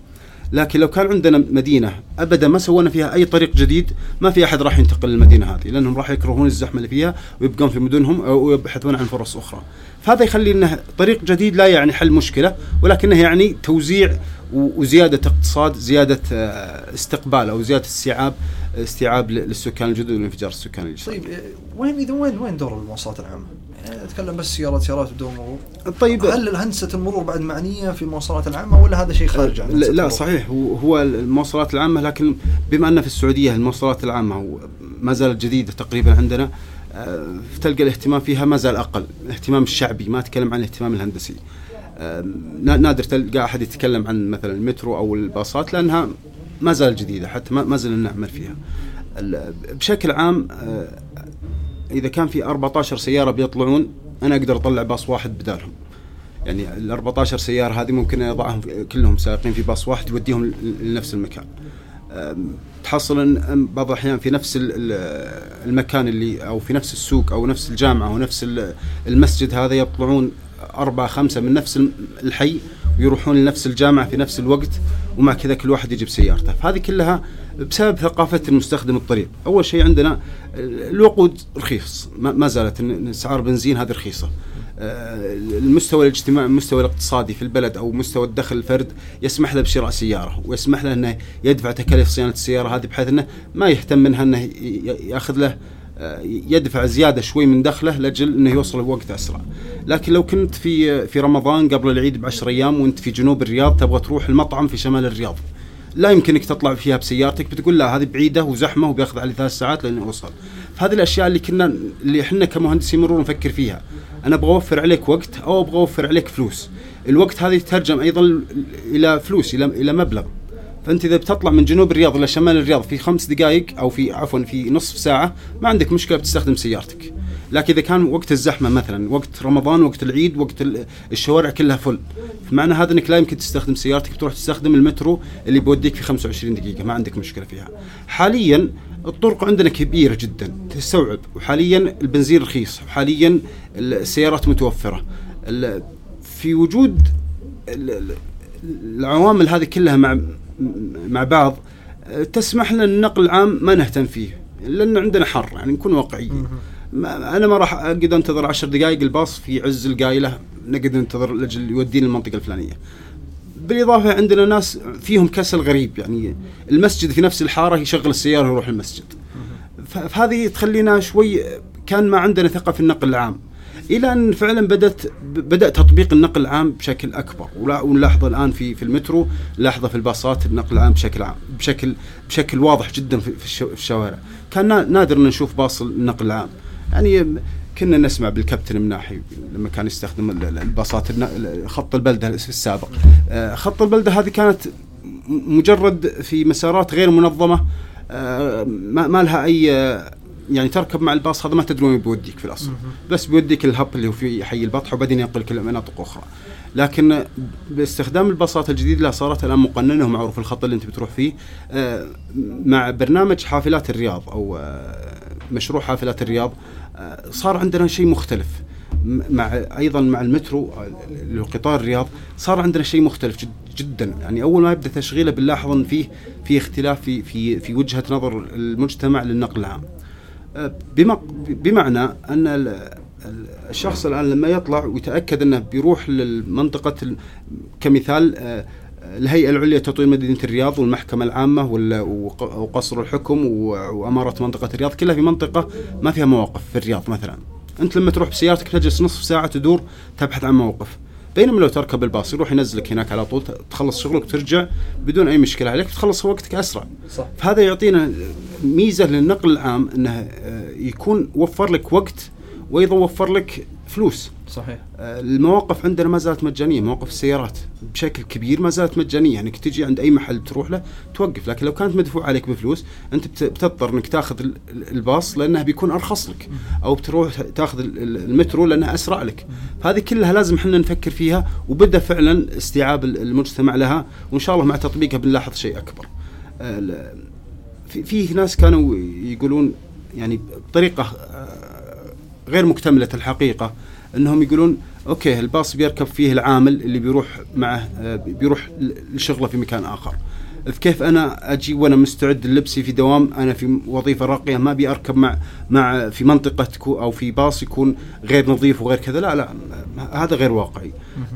لكن لو كان عندنا مدينة أبدا ما سوينا فيها أي طريق جديد ما في أحد راح ينتقل للمدينة هذه لأنهم راح يكرهون الزحمة اللي فيها ويبقون في مدنهم أو يبحثون عن فرص أخرى. فهذا يخلي إنه طريق جديد لا يعني حل مشكلة ولكنه يعني توزيع وزيادة اقتصاد زيادة آه، استقبال أو زيادة استيعاب استيعاب للسكان الجدد والانفجار السكاني الجديد. طيب آه، وين إذا وين وين دور المواصلات العامة؟ يعني أتكلم بس سيارات سيارات بدون مرور. طيب هل هندسه المرور بعد معنية في المواصلات العامة ولا هذا شيء خارج عن لا, لا صحيح هو المواصلات العامة لكن بما أن في السعودية المواصلات العامة ما زالت جديدة تقريبا عندنا آه، تلقى الاهتمام فيها ما زال أقل، الاهتمام الشعبي ما أتكلم عن الاهتمام الهندسي. نادر تلقى أحد يتكلم عن مثلا المترو أو الباصات لأنها ما زالت جديدة حتى ما زلنا نعمل فيها. بشكل عام آه، إذا كان في 14 سيارة بيطلعون أنا أقدر أطلع باص واحد بدالهم. يعني ال 14 سيارة هذه ممكن اضعهم كلهم سائقين في باص واحد يوديهم لنفس المكان. تحصل ان بعض الأحيان في نفس المكان اللي أو في نفس السوق أو نفس الجامعة أو نفس المسجد هذا يطلعون أربعة خمسة من نفس الحي. ويروحون لنفس الجامعة في نفس الوقت ومع كذا كل واحد يجيب سيارته. فهذه كلها بسبب ثقافة المستخدم الطريق. أول شيء عندنا الوقود رخيص. ما زالت أسعار بنزين هذه رخيصة. آه، المستوى الاجتماعي المستوى الاقتصادي في البلد أو مستوى الدخل الفرد يسمح له بشراء سيارة ويسمح له إنه يدفع تكاليف صيانة السيارة هذه بحيث إنه ما يهتم منها إنه يأخذ له يدفع زيادة شوي من دخله لأجل إنه يوصل بوقت أسرع. لكن لو كنت في في رمضان قبل العيد بعشر أيام وأنت في جنوب الرياض تبغى تروح المطعم في شمال الرياض. لا يمكنك تطلع فيها بسيارتك بتقول لا هذه بعيدة وزحمة وبياخذ علي ثلاث ساعات لين أوصل. فهذه الأشياء اللي كنا اللي إحنا كمهندسين مرور نفكر فيها. أنا أبغى أوفر عليك وقت أو أبغى أوفر عليك فلوس. الوقت هذا يترجم أيضا إلى فلوس إلى إلى مبلغ. فأنت إذا بتطلع من جنوب الرياض إلى شمال الرياض في خمس دقائق أو في عفوا في نصف ساعة ما عندك مشكلة بتستخدم سيارتك. لكن إذا كان وقت الزحمة مثلا وقت رمضان وقت العيد وقت الشوارع كلها فل. فمعنى هذا إنك لا يمكن تستخدم سيارتك بتروح تستخدم المترو اللي بيوديك في 25 دقيقة. ما عندك مشكلة فيها. حاليا الطرق عندنا كبيرة جدا تستوعب. وحاليا البنزين رخيص. وحاليا السيارات متوفرة. في وجود العوامل هذه كلها مع مع بعض تسمح لنا النقل العام ما نهتم فيه لأن عندنا حر يعني نكون واقعيين. ما أنا ما راح اقعد أنتظر عشر دقائق الباص في عز القايلة نقعد ننتظر لأجل يوديني المنطقة الفلانية. بالإضافة عندنا ناس فيهم كسل غريب يعني المسجد في نفس الحارة يشغل السيارة ويروح المسجد. فهذه تخلينا شوي كان ما عندنا ثقة في النقل العام. إلى أن فعلا بدات بدأ تطبيق النقل العام بشكل أكبر. ونلاحظه الآن في في المترو نلاحظه في الباصات النقل العام بشكل عام بشكل بشكل واضح جدا في, الشوارع. كان نادر ان نشوف باص النقل العام. يعني كنا نسمع بالكابتن مناحي لما كان يستخدم الباصات خط البلدة في السابق. آه، خط البلدة هذه كانت مجرد في مسارات غير منظمة. آه، ما لها أي يعني تركب مع الباص هذا ما تدري وين بيوديك في الأصل. بس بيوديك الهب اللي هو في حي البطح وبعدين ينقلك إلى مناطق أخرى. لكن باستخدام الباصات الجديدة اللي صارت الآن مقننة ومعروف الخط اللي أنت بتروح فيه. آه، مع برنامج حافلات الرياض أو آه، مشروع حافلات الرياض آه، صار عندنا شيء مختلف. مع أيضا مع المترو اللي هو قطار الرياض صار عندنا شيء مختلف جد جدا. يعني أول ما يبدأ تشغيله بنلاحظ إن فيه في اختلاف في في في وجهة نظر المجتمع للنقل العام. بمعنى أن الشخص الآن لما يطلع ويتأكد أنه بيروح للمنطقة كمثال آه، الهيئة العليا لتطوير مدينة الرياض والمحكمة العامة وقصر الحكم وأمارة منطقة الرياض كلها في منطقة ما فيها مواقف في الرياض مثلا. أنت لما تروح بسيارتك تجلس نصف ساعة تدور تبحث عن موقف. بينما لو تركب الباص يروح ينزلك هناك على طول تخلص شغلك وترجع بدون أي مشكلة عليك تخلص وقتك أسرع صح. فهذا يعطينا ميزة للنقل العام إنه آه، يكون وفر لك وقت وأيضا وفر لك فلوس. صحيح. آه، المواقف عندنا ما زالت مجانية. مواقف السيارات بشكل كبير ما زالت مجانية. يعني تجي عند أي محل تروح له توقف. لكن لو كانت مدفوع عليك بفلوس أنت بتضطر إنك تاخذ الباص لأنه بيكون أرخص لك. أو بتروح تاخذ المترو لأنه أسرع لك. فهذه كلها لازم إحنا نفكر فيها وبدأ فعلا استيعاب المجتمع لها. وإن شاء الله مع تطبيقها بنلاحظ شيء أكبر. آه، في ناس كانوا يقولون يعني بطريقة آه، غير مكتملة الحقيقة. انهم يقولون أوكي الباص بيركب فيه العامل اللي بيروح معه آه، بيروح لشغله في مكان آخر. كيف أنا أجي وأنا مستعد للبسي في دوام أنا في وظيفة راقية ما أبي أركب مع مع في منطقة أو في باص يكون غير نظيف وغير كذا. لا لا هذا غير واقعي.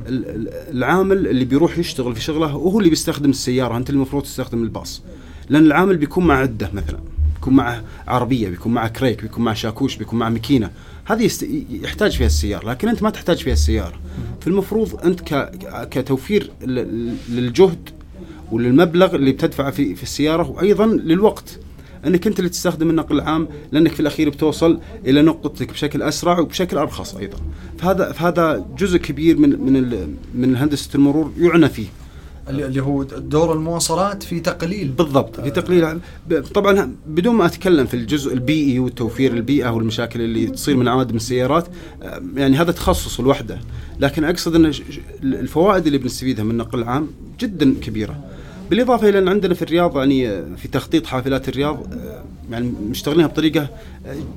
العامل اللي بيروح يشتغل في شغله وهو اللي بيستخدم السيارة أنت المفروض تستخدم الباص. لأن العامل بيكون مع عدة مثلا بيكون معه عربية بيكون معه كريك بيكون معه شاكوش بيكون معه ماكينة. هذه يست... يحتاج فيها السيارة لكن أنت ما تحتاج فيها السيارة. فالمفروض أنت ك... كتوفير للجهد وللمبلغ اللي بتدفعه في في السيارة وأيضا للوقت. أنك أنت اللي تستخدم النقل العام لأنك في الأخير بتوصل إلى نقطتك بشكل أسرع وبشكل أرخص أيضا. فهذا فهذا جزء كبير من من من هندسه المرور يعنى فيه. اللي هو دور المواصلات في تقليل. بالضبط في تقليل. طبعا بدون ما أتكلم في الجزء البيئي وتوفير البيئة والمشاكل اللي تصير من عوادم السيارات يعني هذا تخصص لوحده لكن أقصد إن الفوائد اللي بنستفيدها من النقل العام جدا كبيرة. بالإضافة إلى إن عندنا في الرياض يعني في تخطيط حافلات الرياض يعني مشتغلينها بطريقة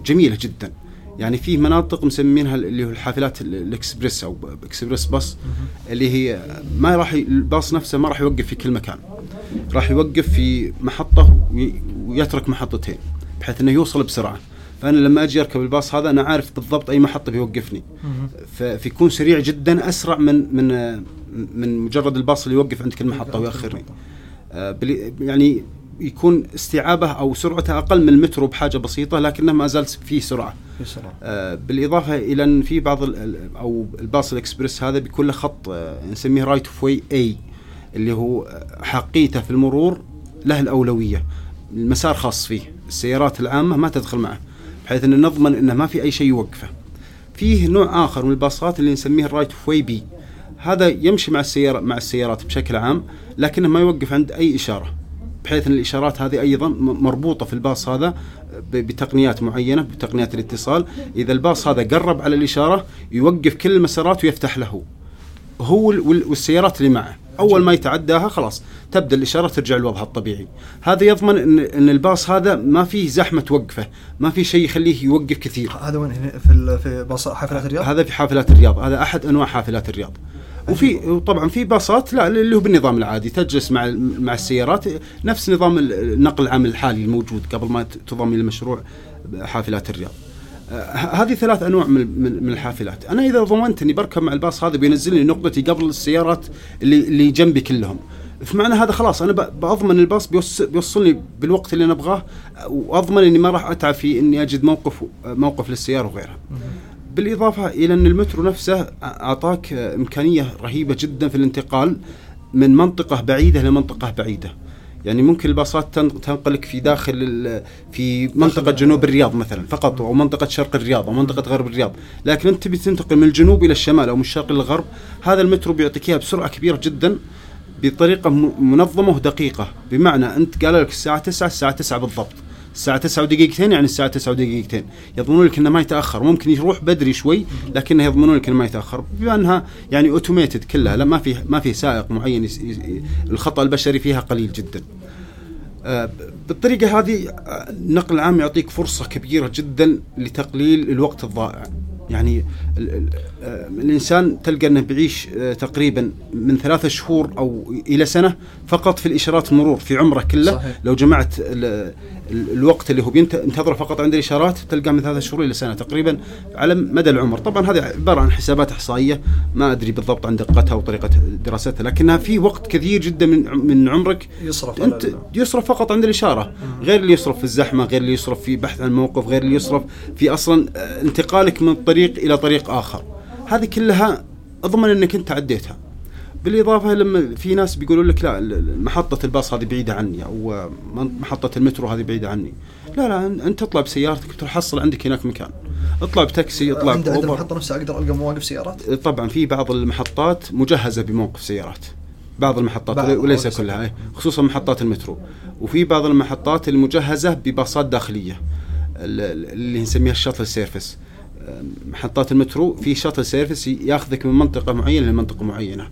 جميلة جدا. يعني في مناطق مسمينها اللي هو الحافلات ال- الإكسبريس أو إكسبريس باص اللي هي ما راح الباص نفسه ما راح يوقف في كل مكان. راح يوقف في محطة وي- ويترك محطتين بحيث إنه يوصل بسرعة. فأنا لما أجي أركب الباص هذا أنا عارف بالضبط أي محطة بيوقفني. فيكون سريع جدا أسرع من من من مجرد الباص اللي يوقف عند كل محطة ويأخرني. آه، يعني يكون استيعابه أو سرعته أقل من المترو بحاجة بسيطة لكنه ما زال فيه سرعة. بسرعة. آه، بالإضافة إلى أن في بعض أو الباص الاكسبرس هذا بيكون له خط آه، نسميه right of way A اللي هو آه، حقيته في المرور له الأولوية. المسار خاص فيه السيارات العامة ما تدخل معه بحيث أن نضمن أنه ما في أي شيء يوقفه. فيه نوع آخر من الباصات اللي نسميه ال right of way B هذا يمشي مع السيارة مع السيارات بشكل عام لكنه ما يوقف عند أي إشارة. بحيث إن الإشارات هذه أيضا مربوطة في الباص هذا بتقنيات معينة بتقنيات الاتصال. إذا الباص هذا قرب على الإشارة يوقف كل المسارات ويفتح له. هو وال- وال- والسيارات اللي معه. أول ما يتعداها خلاص تبدأ الإشارة ترجع لوضعها الطبيعي. هذا يضمن ان إن الباص هذا ما فيه زحمة توقفه ما في شيء يخليه يوقف كثير. هذا وين؟ هنا في في باص حافلات الرياض؟ هذا في حافلات الرياض. هذا أحد أنواع حافلات الرياض. وفي وطبعا في باصات لا اللي هو بالنظام العادي تجلس مع مع السيارات نفس نظام النقل العام الحالي الموجود قبل ما تضم إلى مشروع حافلات الرياض. هذه ثلاث أنواع من من الحافلات، أنا إذا ضمنت إني بركب مع الباص هذا بينزلني نقطتي قبل السيارات اللي اللي جنبي كلهم. فمعنى هذا خلاص أنا بضمن الباص بيوص- بيوصلني بالوقت اللي أنا أبغاه وأضمن إني ما راح أتعب في إني أجد موقف موقف للسيارة وغيرها. بالإضافة إلى أن المترو نفسه أعطاك إمكانية رهيبة جدا في الانتقال من منطقة بعيدة لمنطقه بعيدة. يعني ممكن الباصات تن- تنقلك في داخل في منطقة جنوب الرياض مثلا فقط أو منطقة شرق الرياض أو منطقة غرب الرياض، لكن أنت تبي تنتقل من الجنوب إلى الشمال أو من الشرق إلى الغرب، هذا المترو بيعطيك اياها بسرعة كبيرة جدا بطريقة م- منظمة ودقيقة، بمعنى أنت قال لك الساعة 9 الساعة 9 بالضبط. الساعة 9 ودقيقتين يعني الساعة 9 ودقيقتين. يضمنون لك إنه ما يتأخر. ممكن يروح بدري شوي لكنه يضمنون لك إنه ما يتأخر. بما انها يعني automated كلها. لا ما في ما في سائق معين يس- الخطأ البشري فيها قليل جدا. آه، بالطريقة هذه آه، النقل العام يعطيك فرصة كبيرة جدا لتقليل الوقت الضائع. يعني آه، الإنسان تلقى أنه بيعيش آه، تقريبا من ثلاثة شهور أو إلى سنة فقط في الإشارات المرور في عمره كله. صحيح. لو جمعت ال ال الوقت اللي هو بينتظره فقط عند الإشارات تلقى من ثلاثة شهور إلى سنة تقريبا على مدى العمر. طبعا هذه عبارة عن حسابات إحصائية ما أدري بالضبط عن دقتها وطريقة دراستها لكنها في وقت كثير جدا من من عمرك يصرف أنت يصرف فقط عند الإشارة. غير اللي يصرف في الزحمة غير اللي يصرف في بحث عن الموقف غير اللي يصرف في أصلا آه، انتقالك من طريق إلى طريق آخر. هذه كلها أضمن إنك أنت عديتها. بالإضافة لما في ناس بيقولوا لك لا محطة الباص هذه بعيدة عني أو محطة المترو هذه بعيدة عني. لا لا أنت تطلع بسيارتك تحصل عندك هناك مكان. اطلع بتاكسي اطلع عند. المحطة نفسها أقدر ألقى مواقف سيارات؟ طبعا في بعض المحطات مجهزة بموقف سيارات. بعض المحطات بعض وليس كلها إيه، خصوصا محطات المترو. وفي بعض المحطات المجهزة بباصات داخلية ال- اللي نسميها ال shuttle service. محطات المترو في shuttle service ياخذك من منطقة معينة لمنطقه معينة.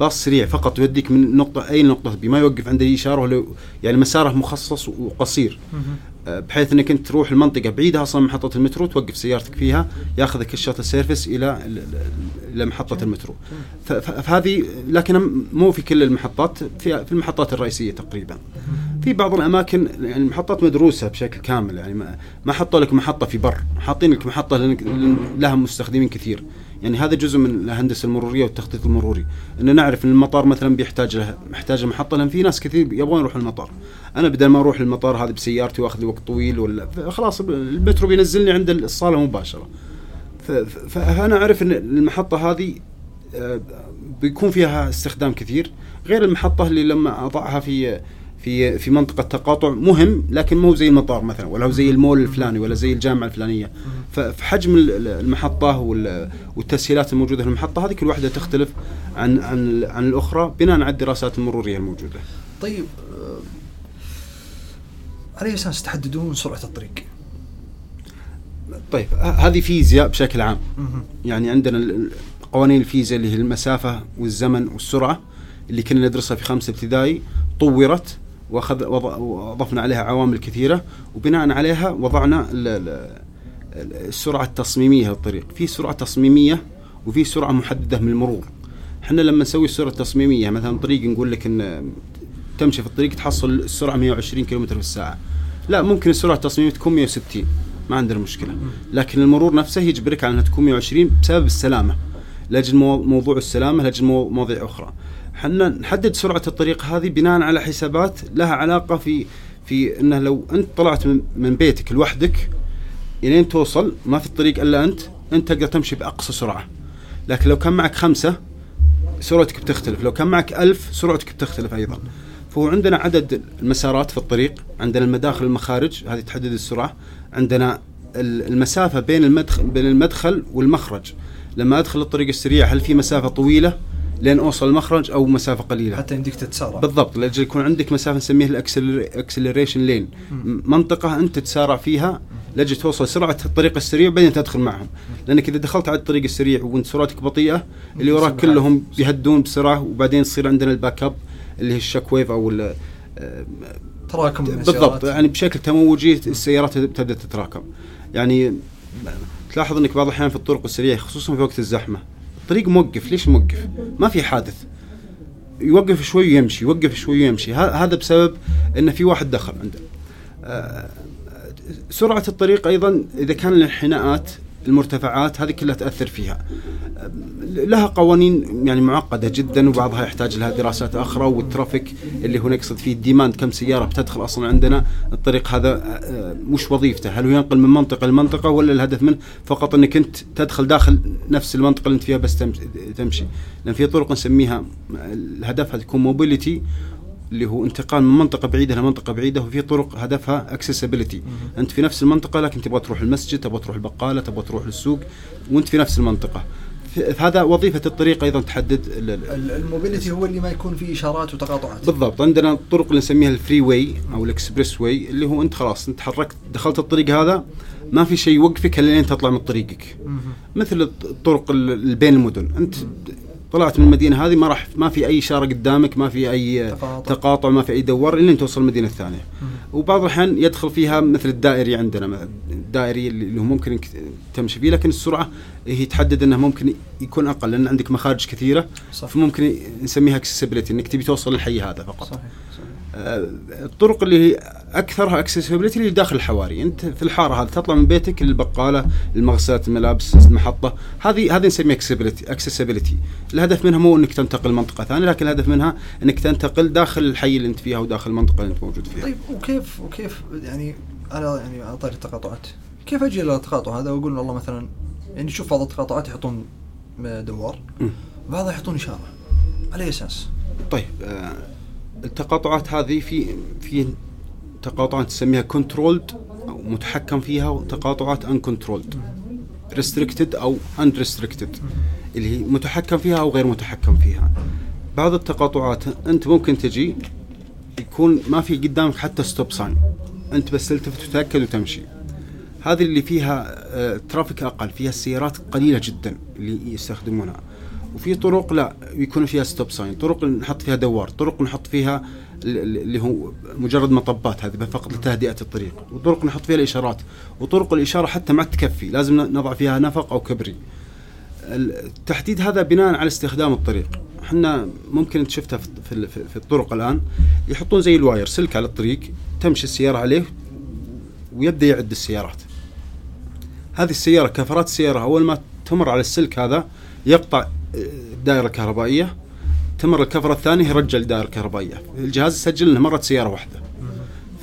باص سريع فقط يوديك من نقطة أي نقطة بما يوقف عند الاشاره يعني مساره مخصص وقصير. بحيث إنك أنت تروح المنطقة بعيدة أصلا من محطة المترو توقف سيارتك فيها ياخذك ال shuttle service إلى ال- ال- إلى محطة المترو. فهذه لكن مو في كل المحطات في في المحطات الرئيسية تقريبا. في بعض الأماكن يعني المحطات مدروسة بشكل كامل يعني ما, حطوا لك محطة في بر حاطين لك محطة لها مستخدمين كثير. يعني هذا جزء من الهندسة المرورية والتخطيط المروري. إن نعرف إن المطار مثلا بيحتاج له محتاج محطة لأن في ناس كثير يبغون يروحوا المطار. أنا بدل ما أروح المطار هذا بسيارتي وأخذ لي وقت طويل ولا خلاص المترو بينزلني عند الصالة مباشرة. فأنا أعرف إن المحطة هذه آه، بيكون فيها استخدام كثير. غير المحطة اللي لما أضعها في في في منطقة تقاطع مهم لكن مو زي المطار مثلا ولا هو زي المول الفلاني ولا زي الجامعة الفلانية فحجم المحطة والتسهيلات الموجودة في المحطة هذه كل واحدة تختلف عن عن عن الأخرى بناء على الدراسات المرورية الموجودة. طيب آه، على أساس تحددون سرعة الطريق؟ طيب هذه فيزياء بشكل عام يعني عندنا قوانين الفيزياء اللي هي المسافة والزمن والسرعة اللي كنا ندرسها في خمسه ابتدائي طورت واخذ وضفنا عليها عوامل كثيرة وبناء عليها وضعنا السرعة التصميمية للطريق في سرعة تصميمية وفي سرعة محددة من المرور. إحنا لما نسوي السرعة التصميمية مثلا طريق نقول لك إن تمشي في الطريق تحصل السرعة 120 كم في الساعة. لا ممكن السرعة التصميمية تكون 160 ما عندنا مشكلة. لكن المرور نفسه يجبرك على إنها تكون 120 بسبب السلامة. لاجل موضوع السلامة لاجل مواضيع أخرى. إحنا نحدد سرعة الطريق هذه بناء على حسابات لها علاقة في في إنه لو أنت طلعت من بيتك لوحدك إلين توصل ما في الطريق إلا أنت أنت تقدر تمشي بأقصى سرعة. لكن لو كان معك خمسة سرعتك بتختلف. لو كان معك ألف سرعتك بتختلف أيضا. فهو عندنا عدد المسارات في الطريق. عندنا المداخل والمخارج هذه تحدد السرعة. عندنا المسافة بين المدخل بين المدخل والمخرج. لما أدخل الطريق السريع هل في مسافة طويلة؟ لين أوصل المخرج أو مسافة قليلة. حتى يمديك تتسارع. بالضبط لأجل يكون عندك مسافة نسميها الاكسلريشن لين منطقة أنت تتسارع فيها لأجل توصل سرعة الطريق السريع بعدين تدخل معهم. لأنك إذا دخلت على الطريق السريع وأنت سرعتك بطيئة اللي وراك كلهم بيهدون بسرعة وبعدين يصير عندنا ال back up اللي هي ال shock wave أو تراكم بالضبط يعني بشكل تموجي السيارات تبدأ تتراكم. يعني تلاحظ إنك بعض الأحيان في الطرق السريعة خصوصا في وقت الزحمة الطريق موقف. ليش موقف؟ ما في حادث. يوقف شوي ويمشي يوقف شوي ويمشي. هذا بسبب إن في واحد دخل عنده. آه، سرعة الطريق أيضا إذا كان الانحناءات المرتفعات هذه كلها تأثر فيها. لها قوانين يعني معقدة جدا وبعضها يحتاج لها دراسات أخرى وال traffic اللي هو نقصد فيه ال demand كم سيارة بتدخل أصلا عندنا. الطريق هذا آه، مش وظيفته. هل هو ينقل من منطقة لمنطقة ولا الهدف منه فقط إنك أنت تدخل داخل نفس المنطقة اللي أنت فيها بس تمشي؟ لأن في طرق نسميها هدفها تكون mobility اللي هو انتقال من منطقة بعيدة لمنطقه بعيدة وفي طرق هدفها accessibility أنت في نفس المنطقة لكن تبغى تروح المسجد تبغى تروح البقالة تبغى تروح للسوق وأنت في نفس المنطقة. هذا وظيفة الطريق أيضا تحدد ال mobility هو اللي ما يكون فيه إشارات وتقاطعات. بالضبط. عندنا الطرق اللي نسميها ال freeway أو ال expressway اللي هو أنت خلاص أنت تحركت دخلت الطريق هذا ما في شيء يوقفك إلا لين تطلع من طريقك. مثل الطرق بين المدن. أنت طلعت من المدينة هذه ما راح ما في أي اشاره قدامك ما في أي تقاطع, تقاطع ما في أي دوار إلا توصل المدينة الثانية. وبعض الأحيان يدخل فيها مثل الدائري عندنا الدائري اللي هو ممكن تمشي فيه لكن السرعة هي تحدد إنه ممكن يكون أقل لأن عندك مخارج كثيرة. صح. فممكن نسميها accessibility إنك تبي توصل للحي هذا فقط. صحيح. الطرق اللي أكثرها accessibility اللي داخل الحواري. أنت في الحارة هذه تطلع من بيتك للبقالة المغسلات الملابس المحطة. هذه هذه نسميها accessibility accessibility الهدف منها مو إنك تنتقل منطقه ثانية لكن الهدف منها إنك تنتقل داخل الحي اللي أنت فيها وداخل المنطقة اللي أنت موجود فيها. طيب وكيف وكيف يعني أنا يعني على طاري التقاطعات؟ كيف أجي التقاطع هذا وأقول والله مثلا يعني شوف بعض التقاطعات يحطون دوار بعضها يحطون إشارة. على أساس؟ طيب آه التقاطعات هذه في في تقاطعات تسميها controlled أو متحكم فيها وتقاطعات uncontrolled restricted أو unrestricted اللي هي متحكم فيها أو غير متحكم فيها. بعض التقاطعات أنت ممكن تجي يكون ما في قدامك حتى stop sign أنت بس تلتفت وتتاكد وتمشي. هذه اللي فيها آه traffic أقل فيها السيارات قليلة جدا اللي يستخدمونها. وفي طرق لا يكون فيها stop sign طرق نحط فيها دوار طرق نحط فيها اللي هو مجرد مطبات هذه فقط لتهدئة الطريق وطرق نحط فيها الإشارات وطرق الإشارة حتى ما تكفي لازم نضع فيها نفق أو كبري. التحديد هذا بناء على استخدام الطريق. إحنا ممكن أنت شفتها في, في, الطرق الآن يحطون زي الواير سلك على الطريق تمشي السيارة عليه ويبدأ يعد السيارات. هذه السيارة كفرات السيارة أول ما تمر على السلك هذا يقطع الدائره الكهربائيه تمر الكفره الثانية يرجع الدائره الكهربائيه الجهاز يسجل انها مرت سيارة واحدة.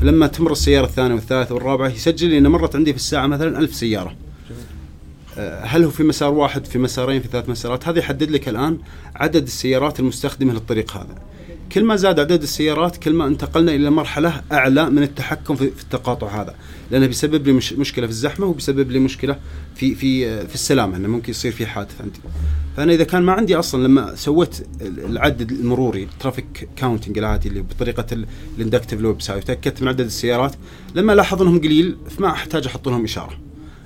فلما تمر السيارة الثانية والثالثة والرابعة يسجل انها مرت عندي في الساعة مثلا ألف سيارة. هل هو في مسار واحد في مسارين في ثلاث مسارات؟ هذا يحدد لك الآن عدد السيارات المستخدمة للطريق هذا. كل ما زاد عدد السيارات كل ما انتقلنا إلى مرحلة أعلى من التحكم في التقاطع هذا. لأنه بيسبب لي مش مشكلة في الزحمة وبيسبب لي مشكلة في في في السلامة إنه ممكن يصير في حادث. عندي فأنا إذا كان ما عندي أصلا لما سويت العدد المروري traffic counting العادي اللي بطريقة ال inductive loop ساي وتاكدت من عدد السيارات لما الاحظ إنهم قليل فما أحتاج أحط لهم إشارة.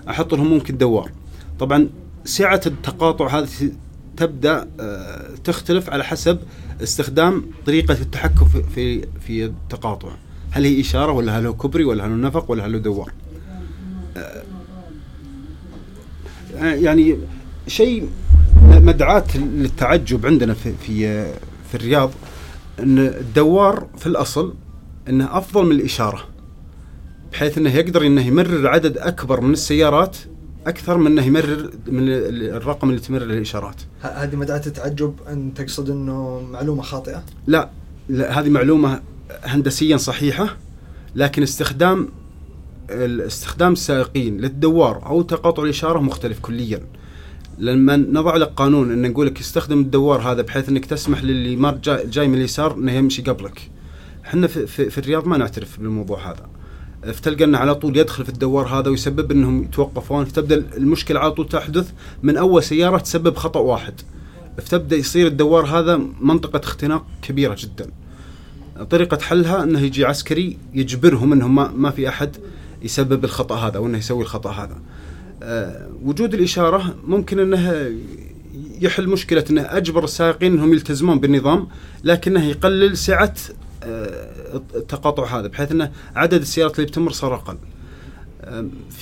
أحط لهم ممكن دوار. طبعا سعة التقاطع هذه تبدأ آه، تختلف على حسب استخدام طريقة التحكم في في, التقاطع. هل هي إشارة ولا هل هو كبري ولا هل هو نفق ولا هل هو دوار؟ آه، يعني شيء مدعاة للتعجب عندنا في في في الرياض إن الدوار في الأصل إنه أفضل من الإشارة بحيث إنه يقدر إنه يمرر عدد أكبر من السيارات أكثر من إنه يمرر من الرقم اللي تمرر الإشارات. هذه مدعاة التعجب أن تقصد إنه معلومة خاطئة؟ لا, لا هذه معلومة هندسيا صحيحة لكن استخدام استخدام السائقين للدوار أو تقاطع الإشارة مختلف كليا. لما نضع لك قانون إن نقول لك استخدم الدوار هذا بحيث إنك تسمح للي جاي, جاي من اليسار إنه يمشي قبلك. إحنا في, في, في الرياض ما نعترف بالموضوع هذا. فتلقى انه على طول يدخل في الدوار هذا ويسبب إنهم يتوقفون فتبدا المشكلة على طول تحدث من أول سيارة تسبب خطأ واحد. فتبدا يصير الدوار هذا منطقة اختناق كبيرة جدا. طريقة حلها إنه يجي عسكري يجبرهم إنهم ما, ما في أحد يسبب الخطأ هذا أو انه يسوي الخطأ هذا. أه وجود الإشارة ممكن إنه يحل مشكلة إنه أجبر السائقين إنهم يلتزمون بالنظام لكنه يقلل سعة التقاطع هذا بحيث إنه عدد السيارات اللي بتمر صار أقل.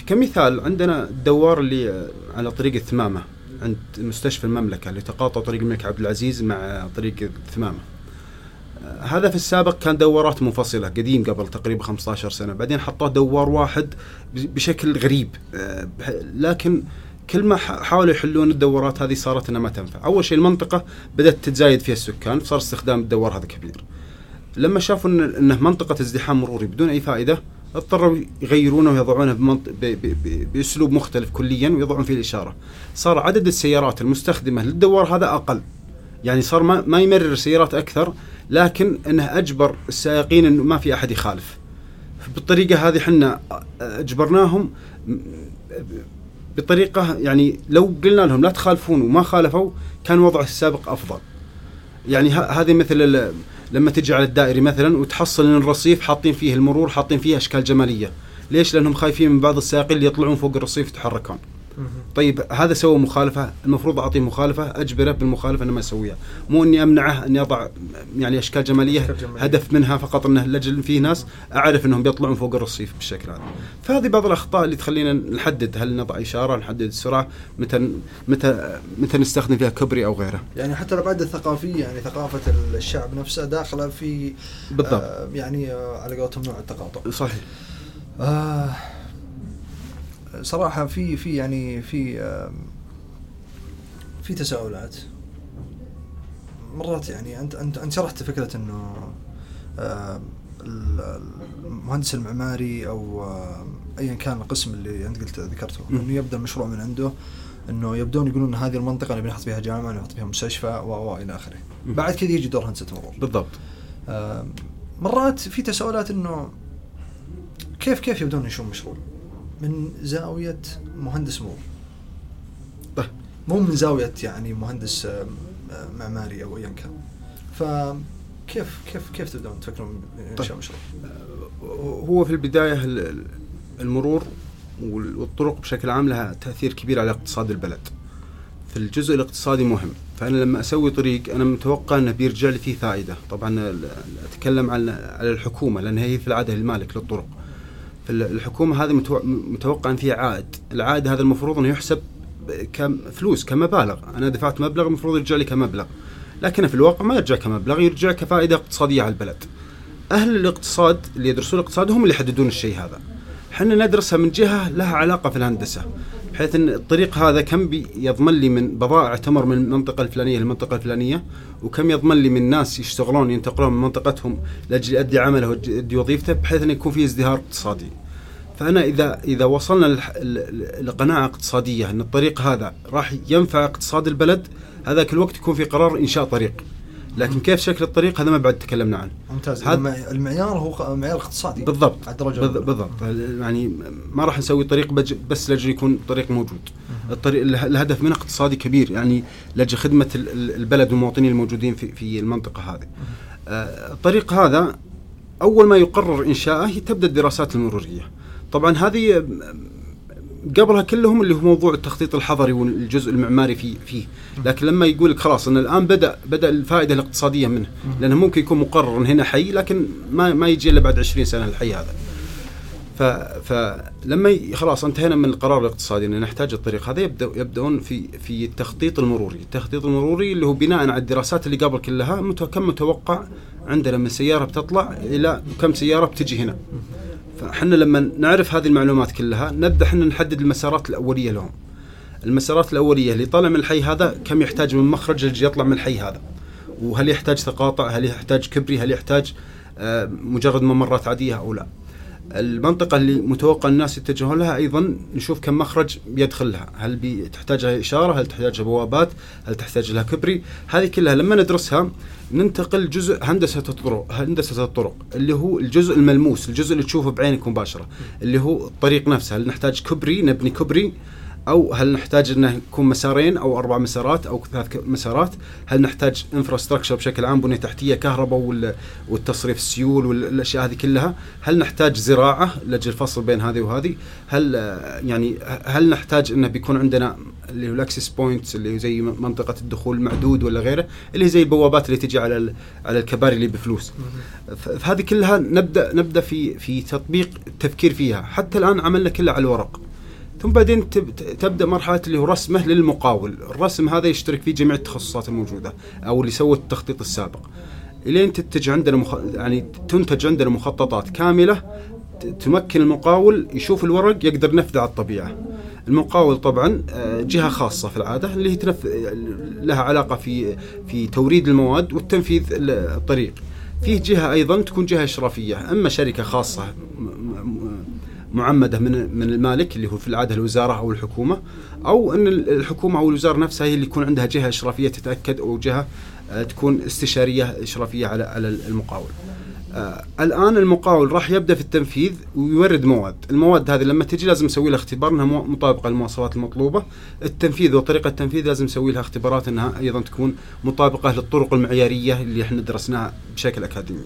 كمثال عندنا الدوار اللي على طريق الثمامة عند مستشفى المملكة اللي تقاطع طريق الملك عبد العزيز مع طريق الثمامة. هذا في السابق كان دوارات منفصلة قديم قبل تقريبا 15 سنة بعدين حطوه دوار واحد بشكل غريب لكن كل ما حاولوا يحلون الدورات هذه صارت إنها ما تنفع أول شيء المنطقة بدأت تتزايد فيها السكان فصار استخدام الدوار هذا كبير لما شافوا إن إنه منطقة ازدحام مروري بدون أي فائدة اضطروا يغيرونه ويضعونه بمنط... ب... ب... ب... بأسلوب مختلف كليا ويضعون فيه الإشارة. صار عدد السيارات المستخدمة للدوار هذا أقل. يعني صار ما, ما يمرر سيارات أكثر لكن إنه أجبر السائقين إنه ما في أحد يخالف. بالطريقة هذه إحنا أجبرناهم. بطريقة يعني لو قلنا لهم لا تخالفون وما خالفوا كان وضع السابق أفضل. يعني هذه مثل لما تجي على الدائري مثلا وتحصل إن الرصيف حاطين فيه المرور حاطين فيه أشكال جمالية. ليش؟ لأنهم خايفين من بعض السائقين اللي يطلعون فوق الرصيف يتحركون. طيب هذا سوى مخالفة المفروض اعطيه مخالفة أجبره بالمخالفة إنه ما يسويها. مو إني أمنعه ان يضع يعني أشكال جمالية, أشكال جمالية. هدف منها فقط إنه لاجل في ناس أعرف إنهم بيطلعون فوق الرصيف بالشكل هذا. فهذه بعض الأخطاء اللي تخلينا نحدد هل نضع إشارة نحدد السرعة متى متى متى نستخدم فيها كبري أو غيره. يعني حتى الأبعاد الثقافية يعني ثقافة الشعب نفسه داخلة في بالضبط. آه يعني آه على قولتهم نوع التقاطع. صحيح. آه صراحة في في يعني في في تساؤلات مرات يعني أنت أنت أنت شرحت فكرة إنه المهندس المعماري أو ايا كان القسم اللي أنت قلت ذكرته إنه يبدأ المشروع من عنده إنه يبدون يقولون هذه المنطقة اللي بنحط فيها جامعة نحط فيها مستشفى و إلى آخره. بعد كذا يجي دور هندسة مرور. بالضبط. مرات في تساؤلات إنه كيف كيف يبدون ينشون مشروع؟ من زاوية مهندس مرور طيب مو من زاوية يعني مهندس معماري أو ايا كان فكيف كيف كيف تبدون تفكرون بإنشاء طيب. مشروع؟ هو في البداية المرور والطرق بشكل عام لها تأثير كبير على اقتصاد البلد. في الجزء الاقتصادي مهم، فأنا لما أسوي طريق أنا متوقع أنه بيرجع لي فيه فائدة، طبعا أتكلم عن على الحكومة لأن هي في العادة المالك للطرق. الحكومة هذه متوقع أن فيها عائد، العائد هذا المفروض أنه يحسب كفلوس كمبالغ، أنا دفعت مبلغ المفروض يرجع لي كمبلغ. لكن في الواقع ما يرجع كمبلغ، يرجع كفائدة اقتصادية على البلد. أهل الاقتصاد اللي يدرسون الاقتصاد هم اللي يحددون الشيء هذا. إحنا ندرسها من جهة لها علاقة في الهندسة. بحيث إن الطريق هذا كم يضمن لي من بضائع تمر من المنطقة الفلانية للمنطقة الفلانية وكم يضمن لي من ناس يشتغلون ينتقلون من منطقتهم لأجل يؤدي عمله ويؤدي وظيفته بحيث انه يكون في ازدهار اقتصادي. فأنا اذا إذا وصلنا لقناعة اقتصادية إن الطريق هذا راح ينفع اقتصاد البلد هذاك الوقت يكون في قرار إنشاء طريق. لكن كيف شكل الطريق هذا ما بعد تكلمنا عنه. ممتاز. هذا- المع- المعيار هو معيار اقتصادي. بالضبط. بالضبط. يعني ما راح نسوي طريق بس لاجل يكون طريق موجود. الطريق اله- الهدف منه اقتصادي كبير يعني لاجل خدمة ال- ال- البلد والمواطنين الموجودين في في المنطقة هذه. آه، الطريق هذا أول ما يقرر إنشاءه تبدأ الدراسات المرورية. طبعا هذه قبلها كلهم اللي هو موضوع التخطيط الحضري والجزء المعماري فيه فيه. لكن لما يقول لك خلاص إن الآن بدا بدأ الفائدة الاقتصادية منه. لأنه ممكن يكون مقرر هنا حي لكن ما ما يجي إلا بعد 20 سنة الحي هذا. ف فلما خلاص انتهينا من القرار الاقتصادي إن نحتاج الطريق هذا يبدا يبدأون في في التخطيط المروري، التخطيط المروري اللي هو بناء على الدراسات اللي قبل كلها كم متوقع عندنا من سيارة بتطلع إلى كم سيارة بتجي هنا. فاحنا لما نعرف هذه المعلومات كلها نبدأ إحنا نحدد المسارات الأولية لهم. المسارات الأولية اللي طالع من الحي هذا كم يحتاج من مخرج اللي يطلع من الحي هذا. وهل يحتاج تقاطع؟ هل يحتاج كبري؟ هل يحتاج آه، مجرد ممرات عادية أو لا؟ المنطقة اللي متوقع الناس يتجهون لها أيضا نشوف كم مخرج يدخل لها. هل تحتاج لها إشارة؟ هل تحتاج لها بوابات؟ هل تحتاج لها كبري؟ هذه كلها لما ندرسها ننتقل جزء هندسة الطرق هندسة الطرق اللي هو الجزء الملموس الجزء اللي تشوفه بعينك مباشرة اللي هو الطريق نفسه. هل نحتاج كبري؟ نبني كبري. أو هل نحتاج إنه يكون مسارين أو أربع مسارات أو ثلاث مسارات؟ هل نحتاج infrastructure بشكل عام بنية تحتية كهرباء وال- والتصريف السيول والأشياء هذه كلها؟ هل نحتاج زراعة لأجل الفصل بين هذه وهذه؟ هل آه، يعني هل نحتاج إنه بيكون عندنا اللي هو ال access points اللي زي منطقة الدخول المعدود ولا غيره اللي زي البوابات اللي تجي على على الكباري اللي بفلوس. فهذه كلها نبدأ نبدأ في في تطبيق التفكير فيها، حتى الآن عملنا كله على الورق. ثم بعدين تبدأ مرحلة اللي هو رسمه للمقاول، الرسم هذا يشترك فيه جميع التخصصات الموجودة أو اللي سوى التخطيط السابق. إلين تنتج عندنا مخ... يعني تنتج عندنا مخططات كاملة تمكن المقاول يشوف الورق يقدر ينفذه على الطبيعة. المقاول طبعا آه، جهة خاصة في العادة اللي هي تنف... لها علاقة في في توريد المواد والتنفيذ ال- الطريق. فيه جهة أيضا تكون جهة إشرافية، أما شركة خاصة معمدة من من المالك اللي هو في العادة الوزارة أو الحكومة أو أن الحكومة أو الوزارة نفسها هي اللي يكون عندها جهة إشرافية تتأكد أو جهة آه، تكون استشارية إشرافية على على المقاول. آه الآن المقاول راح يبدأ في التنفيذ ويورد مواد، المواد هذه لما تجي لازم نسوي لها اختبار إنها مطابقة للمواصفات المطلوبة، التنفيذ وطريقة التنفيذ لازم نسوي لها اختبارات إنها أيضا تكون مطابقة للطرق المعيارية اللي إحنا درسناها بشكل أكاديمي.